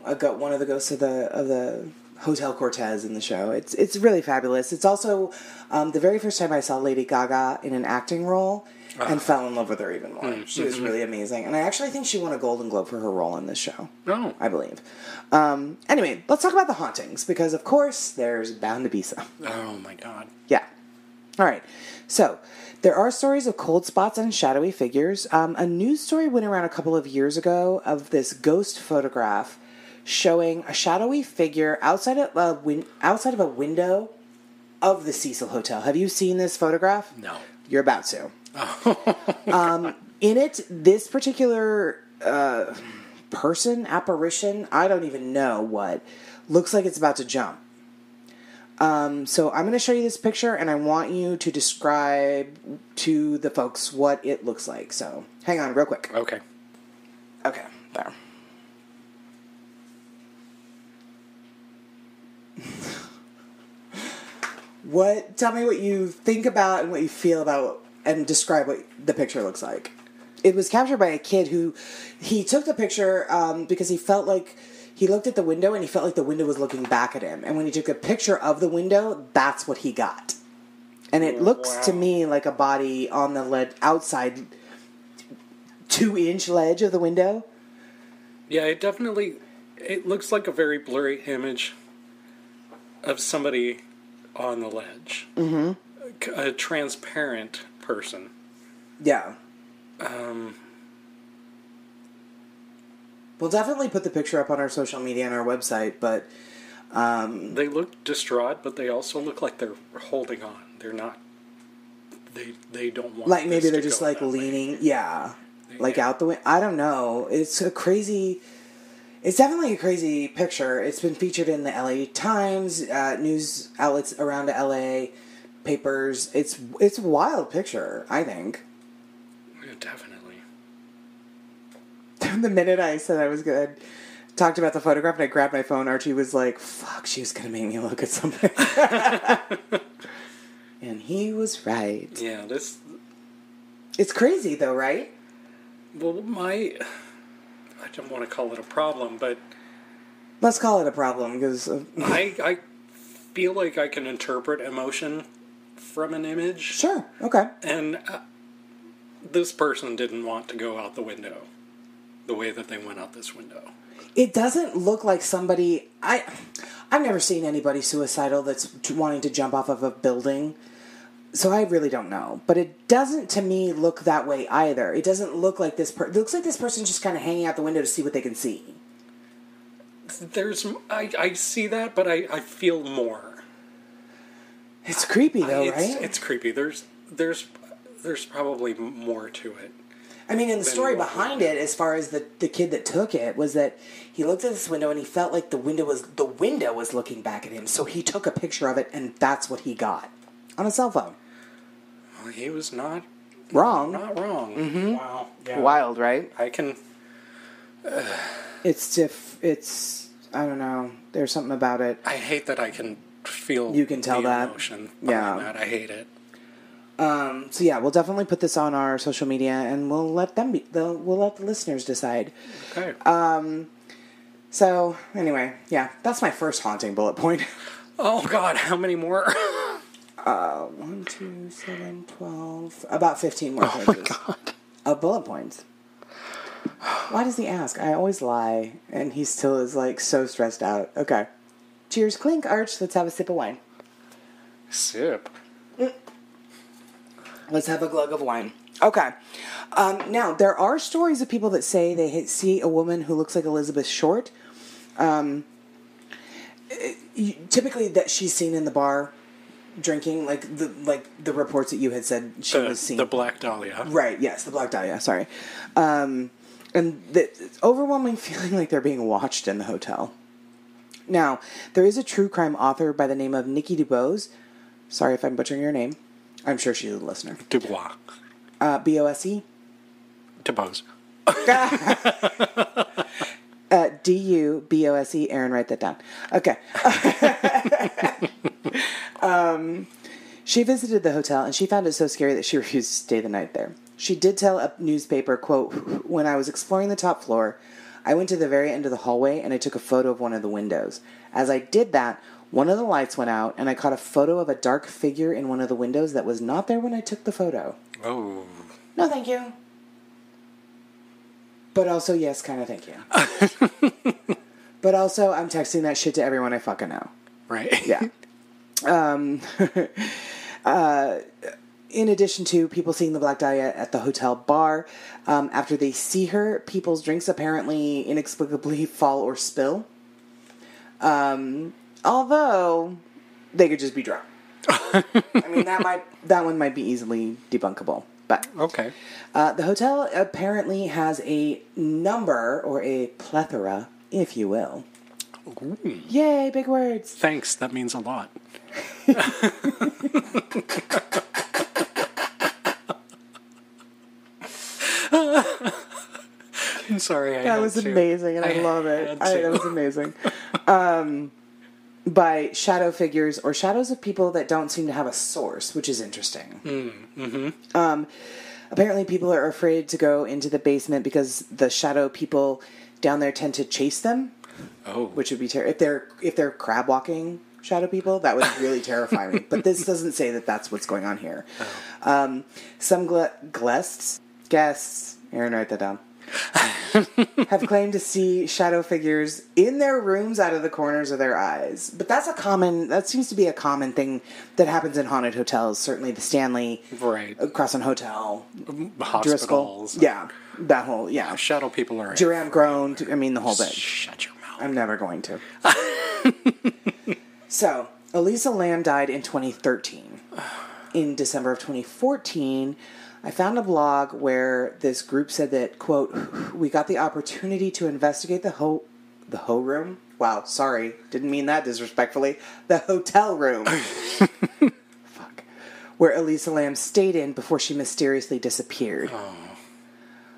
a one of the ghosts of the of the Hotel Cortez in the show. It's it's really fabulous. It's also um, the very first time I saw Lady Gaga in an acting role and fell in love with her even more. She was really amazing, and I actually think she won a Golden Globe for her role in this show. No. I believe. Um, anyway, let's talk about the hauntings because, of course, there's bound to be some. oh my god. Yeah. All right. So there are stories of cold spots and shadowy figures. Um, a news story went around a couple of years ago of this ghost photograph showing a shadowy figure outside of a win- outside of a window of the Cecil Hotel. Have you seen this photograph? No. You're about to. um, in it, this particular uh, person, apparition, I don't even know what, looks like it's about to jump. Um, so I'm going to show you this picture, and I want you to describe to the folks what it looks like. So hang on, real quick. Okay. Okay, there. what? Tell me what you think about and what you feel about, and describe what the picture looks like. It was captured by a kid who he took the picture um, because he felt like he looked at the window and he felt like the window was looking back at him. And when he took a picture of the window, that's what he got. And it looks to me like a body on the led outside two inch ledge of the window. Yeah, it definitely it looks like a very blurry image of somebody on the ledge. Mm-hmm. A, a transparent person. Yeah. Um, We'll definitely put the picture up on our social media and our website, but um, they look distraught, but they also look like they're holding on. They're not. They they don't want. like maybe they're just like that way. leaning, yeah, like Yeah. out the window. I don't know. It's a crazy. It's definitely a crazy picture. It's been featured in the LA Times, uh, news outlets around LA, papers. It's it's a wild picture. I think. Yeah, definitely. the minute I said I was good, talked about the photograph, and I grabbed my phone. Archie was like, "Fuck, she was gonna make me look at something," and he was right. Yeah, this. It's crazy though, right? Well, my. I don't want to call it a problem, but Let's call it a problem because uh, I I feel like I can interpret emotion from an image, sure, okay. and uh, this person didn't want to go out the window, the way that they went out this window. It doesn't look like somebody. I, I've never seen anybody suicidal that's wanting to jump off of a building, so I really don't know. But it doesn't to me look that way either. It doesn't look like this. Per- it looks like this person's just kind of hanging out the window to see what they can see. There's I, I see that, but I, I feel more. It's creepy though, it's, right? it's creepy. There's there's there's probably more to it. I mean, and the story behind it, as far as the the kid that took it, was that he looked at this window and he felt like the window was the window was looking back at him. So he took a picture of it, and that's what he got on a cell phone. Well, he was not Wrong. not wrong. Mm-hmm. Wow. Yeah. Wild, right? I can. It's diff. It's I don't know. There's something about it. I hate that I can feel. You can tell the that. emotion. Yeah. that. I hate it. Um, so yeah, we'll definitely put this on our social media, and we'll let them be. The, we'll let the listeners decide. Okay. Uh, So anyway, yeah, that's my first haunting bullet point. oh God, how many more? One, two, seven, twelve. About fifteen more pages of bullet points. Why does he ask? I always lie, and he still is like so stressed out. Okay. Cheers, clink, Arch. Let's have a sip of wine. Sip. Let's have a glug of wine. Okay. Um, now there are stories of people that say they see a woman who looks like Elizabeth Short. Um, typically, that she's seen in the bar drinking, like the like the reports that you had said she The, was seen. the Black Dahlia. Right. Yes, the Black Dahlia. Sorry. Um, and the overwhelming feeling like they're being watched in the hotel. Now, there is a true crime author by the name of Nikki Dubose. Sorry if I'm butchering your name. I'm sure she's a listener. Dubois. Uh, B O S E. Dubose. Uh, D U B O S E. Aaron, write that down. Okay. um, she visited the hotel and she found it so scary that she refused to stay the night there. She did tell a newspaper, quote, when I was exploring the top floor, I went to the very end of the hallway and I took a photo of one of the windows. As I did that, one of the lights went out and I caught a photo of a dark figure in one of the windows that was not there when I took the photo. Oh. No, thank you. But also, yes, kind of thank you. but also, I'm texting that shit to everyone I fucking know. Right. Yeah. um, uh, in addition to people seeing the Black Dahlia at the hotel bar, um, after they see her, people's drinks apparently inexplicably fall or spill. Um, although they could just be drunk. I mean, that might that one might be easily debunkable, but Okay. uh, the hotel apparently has a number or a plethora, if you will. Yay, big words. Thanks. That means a lot. I'm sorry. I That was to. amazing, and I, I love it. I, that was amazing. um, by shadow figures or shadows of people that don't seem to have a source, which is interesting. mm-hmm. Um, apparently, people are afraid to go into the basement because the shadow people down there tend to chase them, Oh. which would be ter- if they're if they're crab walking shadow people. That would really terrify me. But this doesn't say that that's what's going on here. Oh. Um, some gle- guests, guests. Aaron, write that down. have claimed to see shadow figures in their rooms out of the corners of their eyes. But that's a common, that seems to be a common thing that happens in haunted hotels. Certainly the Stanley Right. Crescent Hotel, Driskill. Hospitals. Yeah, that whole, yeah. Shadow people are. Duran groaned, I mean, the whole bit. Shut your mouth. I'm never going to. so, Elisa Lam died in 2013. In December of 2014, I found a blog where this group said that, quote, we got the opportunity to investigate the ho the ho room. Wow, sorry, didn't mean that disrespectfully. The hotel room. Fuck. Where Elisa Lam stayed in before she mysteriously disappeared.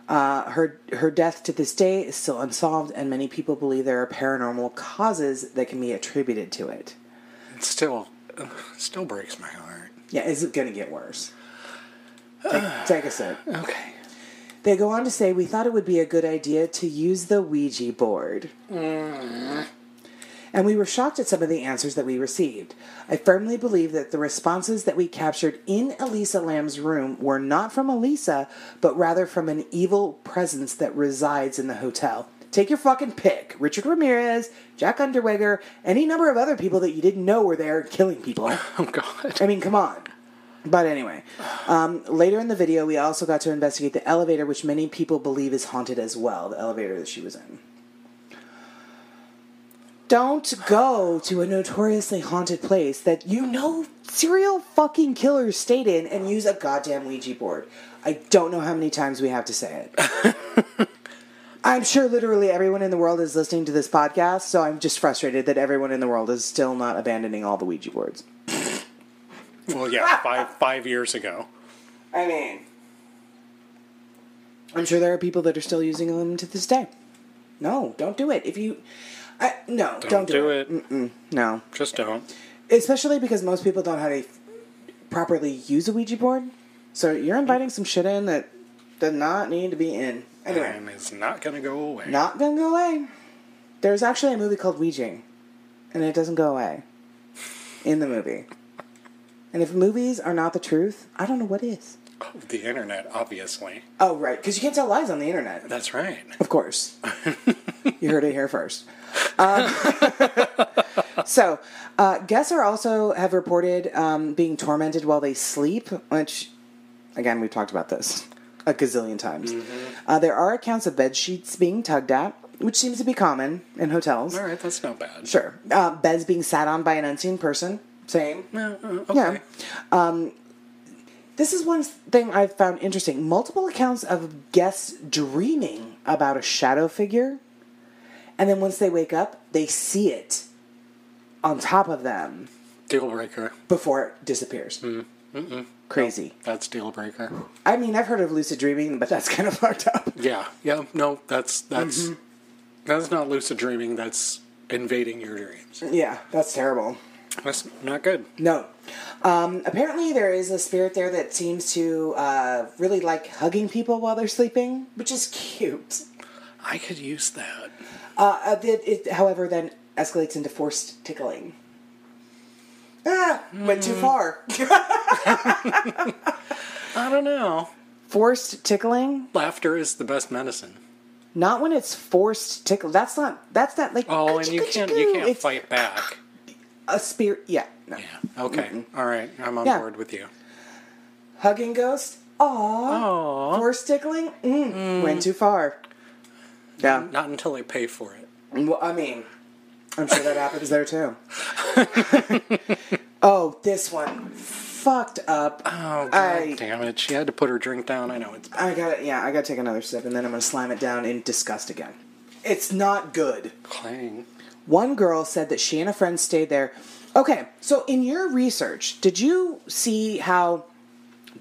Uh, her her death to this day is still unsolved, and many people believe there are paranormal causes that can be attributed to it. It still, still breaks my heart. Yeah, is it going to get worse? Take, take a sip. Okay. They go on to say, We thought it would be a good idea to use the Ouija board. Mm. And we were shocked at some of the answers that we received. I firmly believe that the responses that we captured in Elisa Lam's room were not from Elisa, but rather from an evil presence that resides in the hotel. Take your fucking pick. Richard Ramirez, Jack Unterweger, any number of other people that you didn't know were there killing people. Oh God. I mean, come on. But anyway, um, later in the video, we also got to investigate the elevator, which many people believe is haunted as well, the elevator that she was in. Don't go to a notoriously haunted place that you know serial fucking killers stayed in and use a goddamn Ouija board. I don't know how many times we have to say it. I'm sure literally everyone in the world is listening to this podcast, so I'm just frustrated that everyone in the world is still not abandoning all the Ouija boards. Well, yeah, five five years ago. I mean, I'm sure there are people that are still using them to this day. No, don't do it. If you, I, no, don't, Don't do, do it. it. No, Just don't. especially because most people don't know how to properly use a Ouija board. So you're inviting some shit in that does not need to be in. Anyway, And it's not gonna go away. not gonna go away. There's actually a movie called Ouija, and it doesn't go away in the movie. And if movies are not the truth, I don't know what is. The internet, obviously. Oh, right, because you can't tell lies on the internet. That's right. Of course. you heard it here first. Um, so, uh, guests are also have reported um, being tormented while they sleep, which, again, we've talked about this a gazillion times. Uh, there are accounts of bed sheets being tugged at, which seems to be common in hotels. All right, that's not bad. Sure. Uh, beds being sat on by an unseen person. Same. Uh, uh, okay. Yeah. Um, this is one thing I've found interesting. Multiple accounts of guests dreaming about a shadow figure, and then once they wake up, they see it on top of them Deal breaker. before it disappears. Crazy. That's deal breaker. I mean, I've heard of lucid dreaming, but that's kind of fucked up. Yeah. Yeah. No, that's that's Mm-hmm. that's not lucid dreaming. That's invading your dreams. Yeah, that's terrible. That's not good. No. Um, apparently, there is a spirit there that seems to uh, really like hugging people while they're sleeping, which is cute. I could use that. Uh, uh, it, it, however, then escalates into forced tickling. Ah, went too far. I don't know. forced tickling, Laughter is the best medicine. not when it's forced tickle. That's not. That's not like. Oh, and you can't you can't It's fight back. A spirit. Yeah. No. Yeah. Okay. All right. I'm on Yeah. board with you. Hugging ghost. Aw. Aw. Forced tickling. Mm. Went too far. Yeah. Not until they pay for it. Well, I mean, I'm sure that happens there too. oh, this one fucked up. Oh god I- damn it! She had to put her drink down. I know it's I got Yeah, I got to take another sip, and then I'm gonna slam it down in disgust again. It's not good. clang. One girl said that she and a friend stayed there. Okay, so in your research, did you see how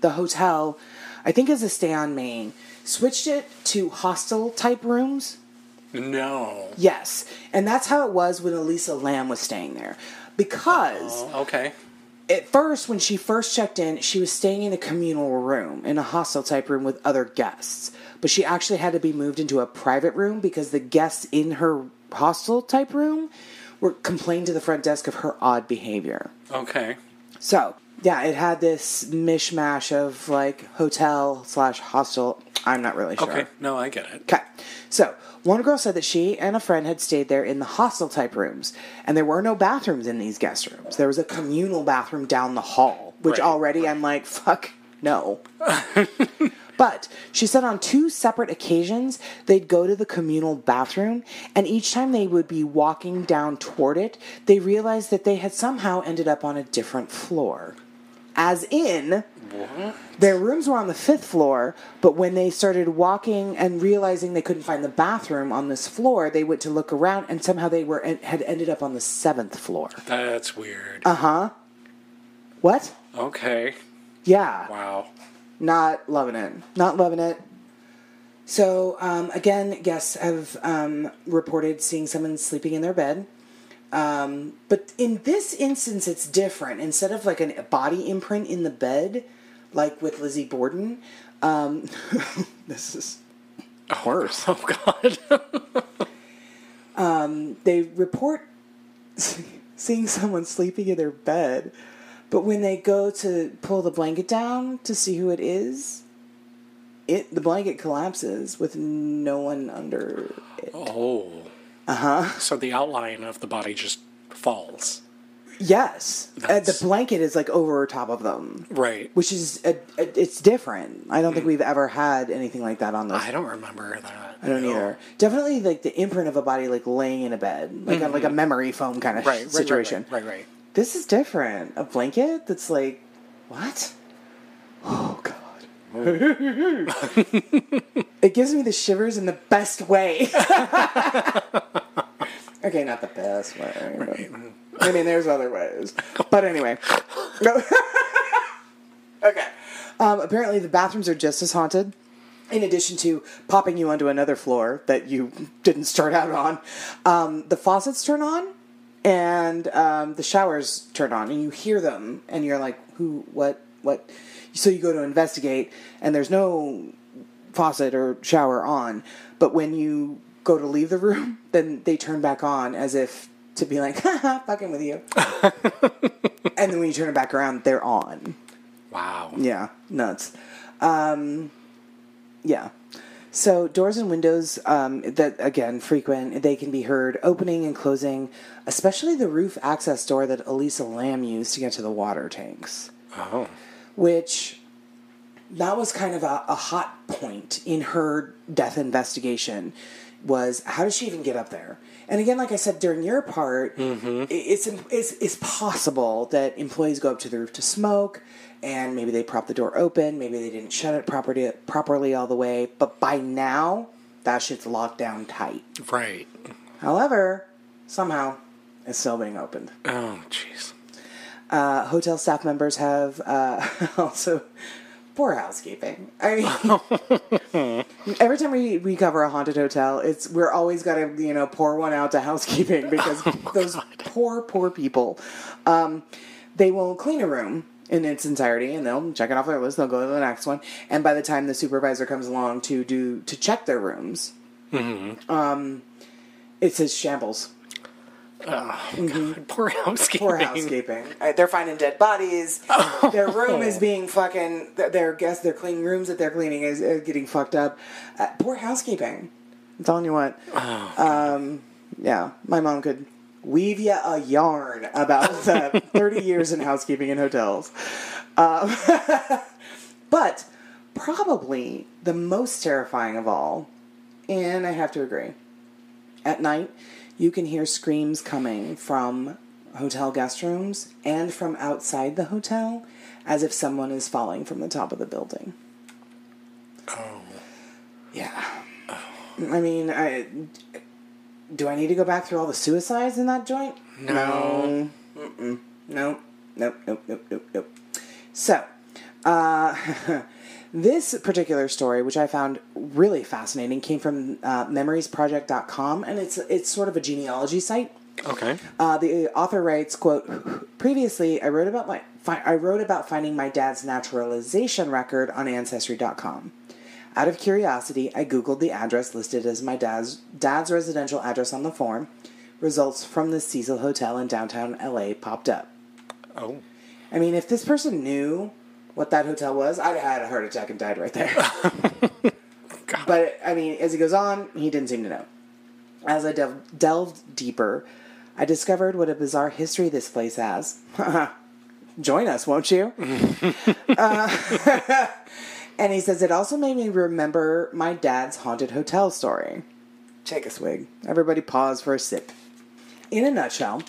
the hotel, I think is a stay on Main, switched it to hostel type rooms? No. Yes, and that's how it was when Elisa Lam was staying there. Because Oh, okay. at first, when she first checked in, she was staying in a communal room, in a hostel type room with other guests. But she actually had to be moved into a private room because the guests in her hostel type room were complained to the front desk of her odd behavior. Okay. So yeah, it had this mishmash of like hotel slash hostel. I'm not really sure. Okay, no, I get it. Okay. So, one girl said that she and a friend had stayed there in the hostel type rooms, and there were no bathrooms in these guest rooms. There was a communal bathroom down the hall, which Right, already I'm like, fuck, no. but she said on two separate occasions, they'd go to the communal bathroom, and each time they would be walking down toward it, they realized that they had somehow ended up on a different floor. As in, their rooms were on the fifth floor, but when they started walking and realizing they couldn't find the bathroom on this floor, they went to look around and somehow they were had ended up on the seventh floor. That's weird. Uh huh. What? okay. Yeah. Wow. Not loving it. Not loving it. So um, again, guests have um, reported seeing someone sleeping in their bed. Um, but in this instance, it's different. Instead of like a body imprint in the bed, like with Lizzie Borden, um, this is a worse. Oh God. They report seeing someone sleeping in their bed, but when they go to pull the blanket down to see who it is, it the blanket collapses with no one under it. oh. Uh Uh-huh. So the outline of the body just falls. Yes, uh, the blanket is like over top of them, Right. which is a, a, it's different. I don't think we've ever had anything like that on those. I don't remember that. I don't either. Definitely like the imprint of a body like laying in a bed, like a, like a memory foam kind of Right. right, situation. Right. Right. right. This is different. A blanket that's like, what? Oh god. it gives me the shivers in the best way. okay, not the best way. I mean, there's other ways. But anyway. okay. Um, apparently, the bathrooms are just as haunted. In addition to popping you onto another floor that you didn't start out on, um, the faucets turn on and um, the showers turn on, and you hear them, and you're like, "Who? What? What?" So you go to investigate, and there's no faucet or shower on. But when you go to leave the room, then they turn back on as if to be like, "Haha, fucking with you." and then when you turn it back around, they're on. Wow. Yeah, nuts. Um, yeah. So doors and windows um, that again frequent, they can be heard opening and closing, especially the roof access door that Elisa Lam used to get to the water tanks, Oh. which that was kind of a, a hot point in her death investigation. Was how does she even get up there? And again, like I said during your part, i- it's, it's it's possible that employees go up to the roof to smoke, and maybe they prop the door open, maybe they didn't shut it properly properly all the way. But by now, that shit's locked down tight. Right. However, somehow, it's still being opened. Oh, jeez. Uh, hotel staff members have uh, also poor housekeeping. I mean, every time we, we cover a haunted hotel, it's we're always got to you know pour one out to housekeeping because those poor poor people. Um, they will clean a room in its entirety and they'll check it off their list. They'll go to the next one, and by the time the supervisor comes along to do to check their rooms, um, it says shambles. Poor housekeeping. Poor housekeeping. Uh, They're finding dead bodies. Their room is being fucking. Their guests, their clean rooms that they're cleaning is, is getting fucked up. Uh, poor housekeeping. I'm telling you what. um, yeah, my mom could weave you a yarn about the 30 years in housekeeping in hotels. Um, but probably the most terrifying of all, and I have to agree, at night, you can hear screams coming from hotel guest rooms and from outside the hotel as if someone is falling from the top of the building. Oh. Yeah. I mean, I, do I need to go back through all the suicides in that joint? No. Mm-mm. Nope. Nope, nope, nope, nope, nope. So, uh, this particular story, which I found really fascinating, came from uh, memoriesproject.com, and it's it's sort of a genealogy site. Okay. Uh, the author writes, "quote Previously, I wrote about my fi- I wrote about finding my dad's naturalization record on Ancestry.com. Out of curiosity, I googled the address listed as my dad's dad's residential address on the form. Results from the Cecil Hotel in downtown LA popped up. Oh. I mean, if this person knew what that hotel was, I'd have had a heart attack and died right there. but I mean, as he goes on, he didn't seem to know. As I del- delved deeper, I discovered what a bizarre history this place has. Join us, won't you? uh, and he says it also made me remember my dad's haunted hotel story. Take a swig. Everybody pause for a sip. In a nutshell,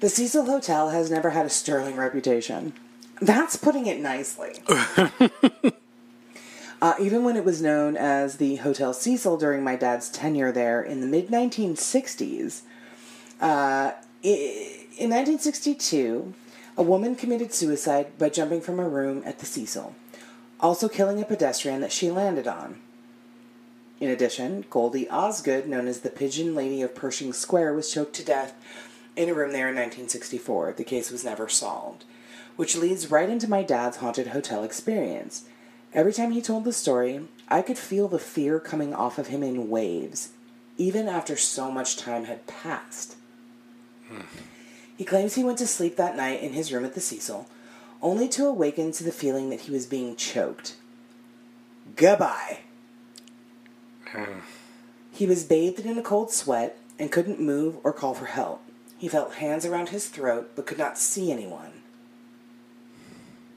the Cecil Hotel has never had a sterling reputation. That's putting it nicely. uh, even when it was known as the Hotel Cecil during my dad's tenure there in the mid 1960s, uh, in 1962, a woman committed suicide by jumping from a room at the Cecil, also killing a pedestrian that she landed on. In addition, Goldie Osgood, known as the Pigeon Lady of Pershing Square, was choked to death in a room there in 1964. The case was never solved, which leads right into my dad's haunted hotel experience. Every time he told the story, I could feel the fear coming off of him in waves, even after so much time had passed. Hmm. He claims he went to sleep that night in his room at the Cecil, only to awaken to the feeling that he was being choked. Goodbye. Hmm. He was bathed in a cold sweat and couldn't move or call for help. He felt hands around his throat but could not see anyone.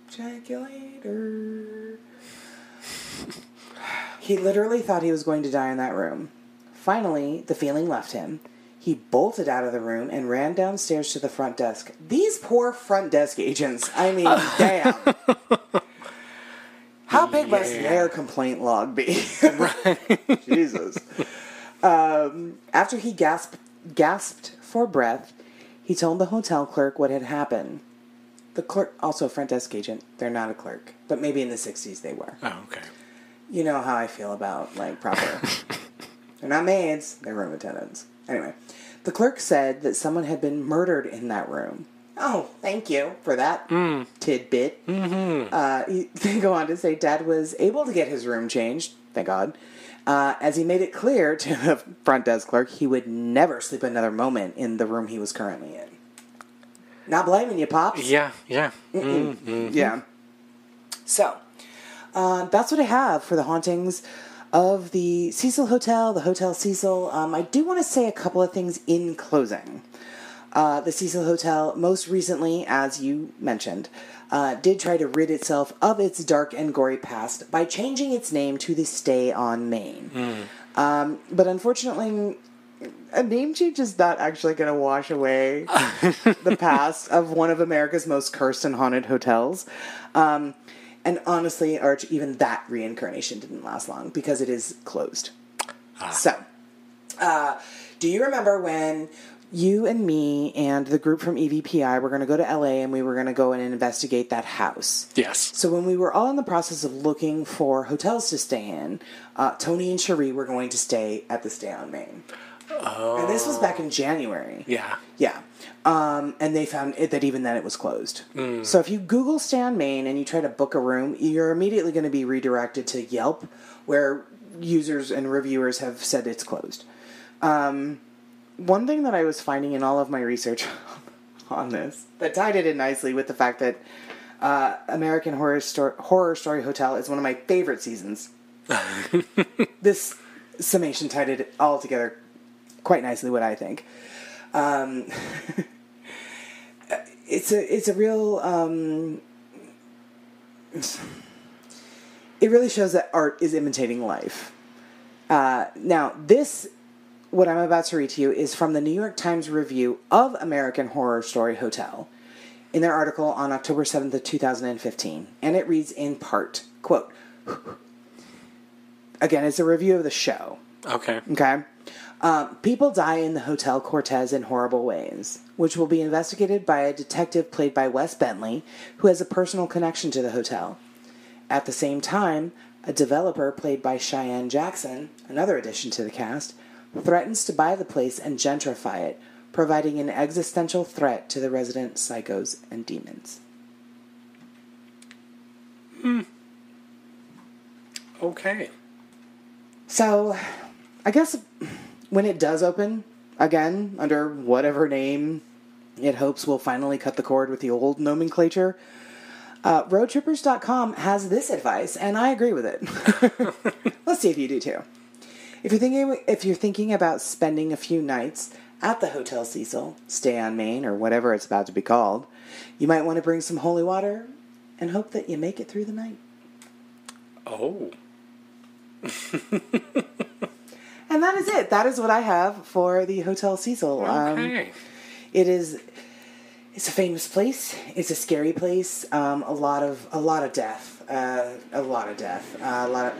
Check you later. He literally thought he was going to die in that room. Finally, the feeling left him. He bolted out of the room and ran downstairs to the front desk. These poor front desk agents. I mean, damn. How big must their complaint log be? Jesus. Um, after he gasped, gasped for breath, he told the hotel clerk what had happened. The clerk, also a front desk agent, they're not a clerk, but maybe in the 60s they were. Oh, okay. You know how I feel about, like, proper. they're not maids, they're room attendants. Anyway, the clerk said that someone had been murdered in that room. Oh, thank you for that tidbit. Mm-hmm. Uh, he- they go on to say Dad was able to get his room changed, thank God, uh, as he made it clear to the front desk clerk he would never sleep another moment in the room he was currently in. Not blaming you, Pops. Yeah, yeah. Mm. Yeah. So, uh, that's what I have for the hauntings of the Cecil Hotel, the Hotel Cecil. Um, I do want to say a couple of things in closing. Uh, the Cecil Hotel, most recently, as you mentioned, uh, did try to rid itself of its dark and gory past by changing its name to the Stay on Main. Um, but unfortunately, a name change is not actually going to wash away the past of one of America's most cursed and haunted hotels. Um, and honestly, Arch, even that reincarnation didn't last long because it is closed. So, uh, do you remember when you and me and the group from EVPI were going to go to LA and we were going to go in and investigate that house? Yes. So when we were all in the process of looking for hotels to stay in, uh, Tony and Cherie were going to stay at the Stay on Main. Oh. And this was back in January. Yeah. Yeah. Um, and they found it, that even then it was closed. So if you Google Stay on Main and you try to book a room, you're immediately going to be redirected to Yelp, where users and reviewers have said it's closed. Um, one thing that I was finding in all of my research on this that tied it in nicely with the fact that uh, American Horror, Horror Story Hotel is one of my favorite seasons. this summation tied it all together quite nicely, what I think. Um, it's a it's a real um, it really shows that art is imitating life. Uh, now, this what I'm about to read to you is from the New York Times review of American Horror Story Hotel in their article on October 7th of 2015, and it reads in part, quote, again, it's a review of the show. Okay. Okay. Um, people die in the Hotel Cortez in horrible ways, which will be investigated by a detective played by Wes Bentley, who has a personal connection to the hotel. At the same time, a developer played by Cheyenne Jackson, another addition to the cast, threatens to buy the place and gentrify it, providing an existential threat to the resident psychos and demons. Hmm. Okay. So, I guess when it does open, again, under whatever name it hopes will finally cut the cord with the old nomenclature, Uh, roadtrippers.com has this advice, and I agree with it. Let's see if you do too. If you're thinking if you're thinking about spending a few nights at the Hotel Cecil, stay on Main, or whatever it's about to be called, you might want to bring some holy water and hope that you make it through the night. Oh. And that is it. That is what I have for the Hotel Cecil. Um, Okay. it is it's a famous place it's a scary place um, a lot of a lot of death uh, a lot of death uh, a lot of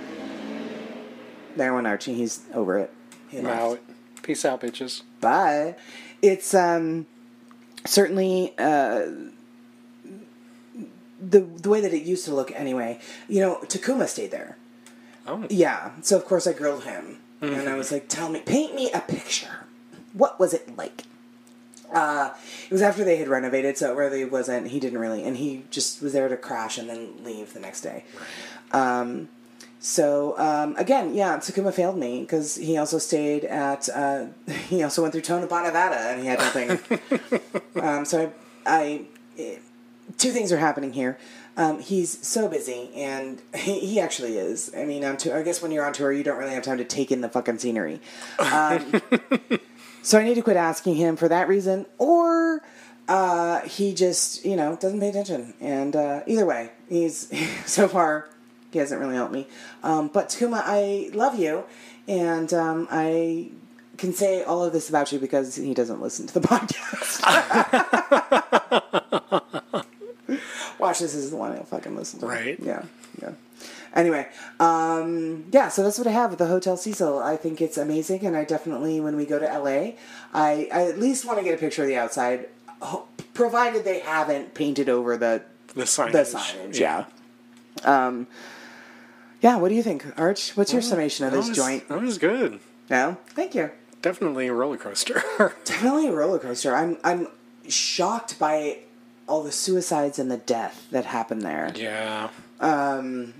there went archie he's over it he out. Peace out, bitches. Bye. it's um, certainly uh, the the way that it used to look anyway you know takuma stayed there Oh. yeah so of course i grilled him and i was like tell me paint me a picture what was it like uh, it was after they had renovated, so it really wasn't. He didn't really, and he just was there to crash and then leave the next day. Um, so um, again, yeah, Takuma failed me because he also stayed at. Uh, he also went through Tonopah, Nevada, and he had nothing. um, so I, I, two things are happening here. Um, he's so busy, and he, he actually is. I mean, on tour, I guess when you're on tour, you don't really have time to take in the fucking scenery. Um, so I need to quit asking him for that reason, or uh, he just, you know, doesn't pay attention. And uh, either way, he's so far he hasn't really helped me. Um, but Takuma, I love you, and um, I can say all of this about you because he doesn't listen to the podcast. This is the one he'll fucking listen to. Right. Yeah. Yeah. Anyway, um, yeah, so that's what I have at the Hotel Cecil. I think it's amazing, and I definitely, when we go to LA, I, I at least want to get a picture of the outside, provided they haven't painted over the The signage. the signage. Yeah. Um, yeah. What do you think, Arch? What's your summation of this was- joint? That was good. No, thank you. Definitely a roller coaster. Definitely a roller coaster. I'm I'm shocked by all the suicides and the death that happened there. yeah. Um,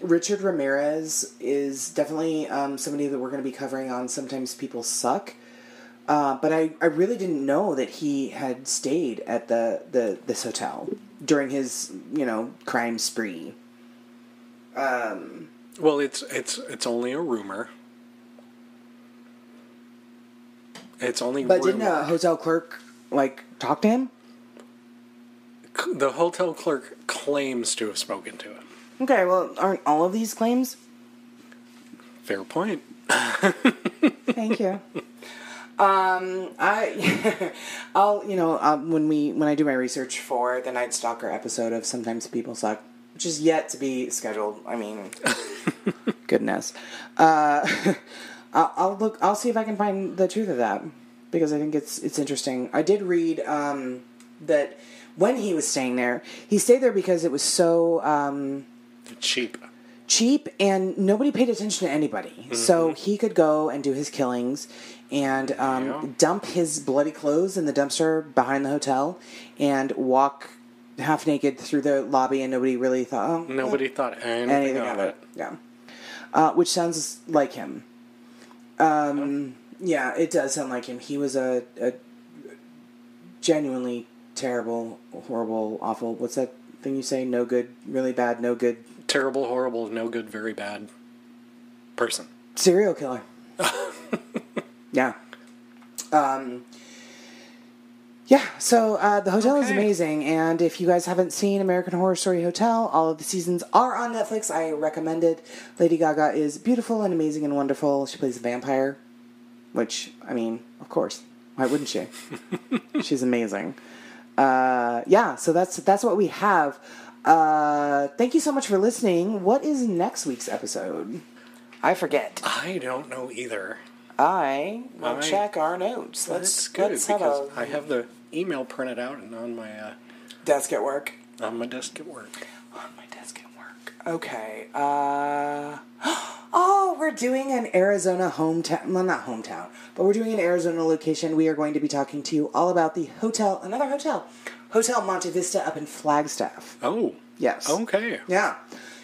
Richard Ramirez is definitely um, somebody that we're going to be covering on Sometimes People Suck. Uh, but I, I really didn't know that he had stayed at the, the this hotel during his you know crime spree. Um, Well, it's it's it's only a rumor. It's only But didn't a hotel clerk like talk to him? The hotel clerk claims to have spoken to him. Okay, well, aren't all of these claims? Fair point. Thank you. Um, I, I'll you know um, when we when I do my research for the Night Stalker episode of Sometimes People Suck, which is yet to be scheduled. I mean, goodness. Uh, I'll, I'll look. I'll see if I can find the truth of that because I think it's it's interesting. I did read um, that when he was staying there, he stayed there because it was so. Um, Cheap. cheap and nobody paid attention to anybody. So he could go and do his killings and um, Yeah. dump his bloody clothes in the dumpster behind the hotel and walk half naked through the lobby and nobody really thought oh, Nobody thought anything, anything of of it. it. Yeah. Uh, which sounds like him. Um, yeah, it does sound like him. He was a, a genuinely terrible, horrible, awful. What's that thing you say? No good, really bad, no good Terrible, horrible, no good, very bad person. serial killer. yeah. Um, yeah, so uh, the hotel is amazing, and if you guys haven't seen American Horror Story Hotel, all of the seasons are on Netflix. I recommend it. Lady Gaga is beautiful and amazing and wonderful. She plays a vampire, which I mean, of course, why wouldn't she? She's amazing. Uh, yeah, so that's that's what we have. Uh, thank you so much for listening. What is next week's episode? I forget. I don't know either. I will I- check our notes. Let's That's good let's have because a I have the email printed out and on my uh, desk at work. on my desk at work. On my desk at work. Okay. Uh. Oh, we're doing an Arizona hometown. Well, not hometown, but we're doing an Arizona location. We are going to be talking to you all about the hotel, another hotel, Hotel Monte Vista up in Flagstaff. Oh. Yes. Okay. Yeah.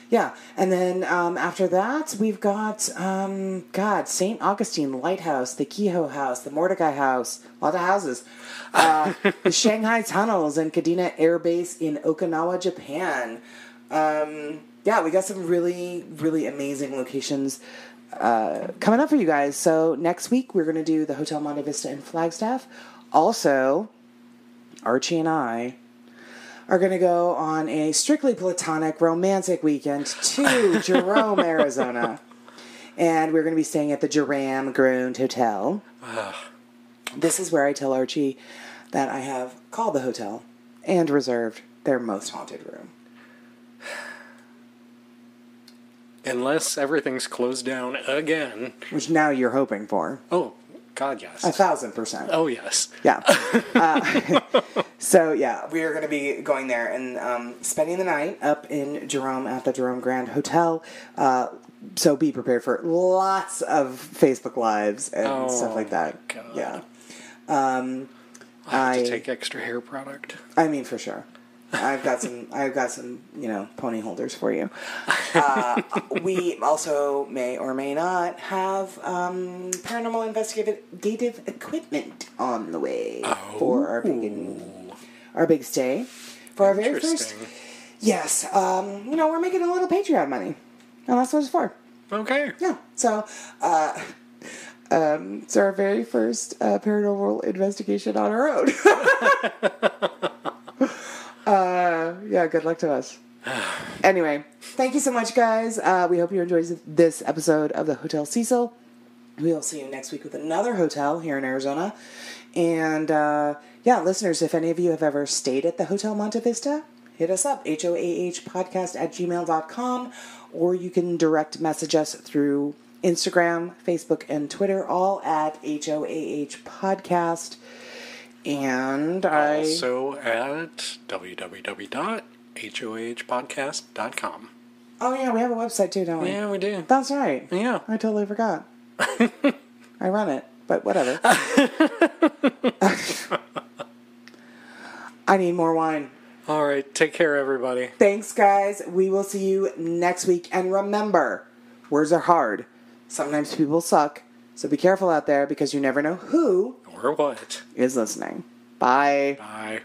Yeah, and then um, after that, we've got um, God, Saint Augustine Lighthouse, the Kehoe House, the Mordecai House, a lot of houses, uh, the Shanghai Tunnels, and Kadena Air Base in Okinawa, Japan. Um, yeah, we got some really, really amazing locations uh, coming up for you guys. So next week we're going to do the Hotel Monte Vista in Flagstaff. Also, Archie and I are going to go on a strictly platonic romantic weekend to Jerome, Arizona. And we're going to be staying at the Jerome Grand Hotel. This is where I tell Archie that I have called the hotel and reserved their most haunted room. Unless everything's closed down again. Which now you're hoping for. Oh, God, yes. A thousand percent. Oh, yes. Yeah. Uh, so yeah, we are going to be going there and um, spending the night up in Jerome at the Jerome Grand Hotel. Uh, so be prepared for lots of Facebook lives and Oh, stuff like that. God. Yeah. Um, I have I- to take extra hair product. I mean, for sure. I've got some. I've got some. You know, pony holders for you. Uh, we also may or may not have um, paranormal investigative equipment on the way for our big our big stay for our very first. Yes, um, you know, we're making a little Patreon money, and that's what it's for. Okay. Yeah. So, uh, um, it's our very first uh, paranormal investigation on our own. uh, yeah, good luck to us. anyway, thank you so much, guys. Uh, we hope you enjoyed this episode of the Hotel Cecil. We'll see you next week with another hotel here in Arizona. And uh, yeah, listeners, if any of you have ever stayed at the Hotel Monte Vista, hit us up, HOAH podcast at gmail.com, or you can direct message us through Instagram, Facebook, and Twitter, all at HOAH podcast. And I. Also at www.hoahpodcast.com. oh, yeah, we have a website too, don't we? Yeah, we do. That's right. Yeah. I totally forgot. I run it, but whatever. I need more wine. All right. Take care, everybody. Thanks, guys. We will see you next week. And remember, words are hard. Sometimes people suck. So be careful out there because you never know who Or what? is listening. Bye. Bye.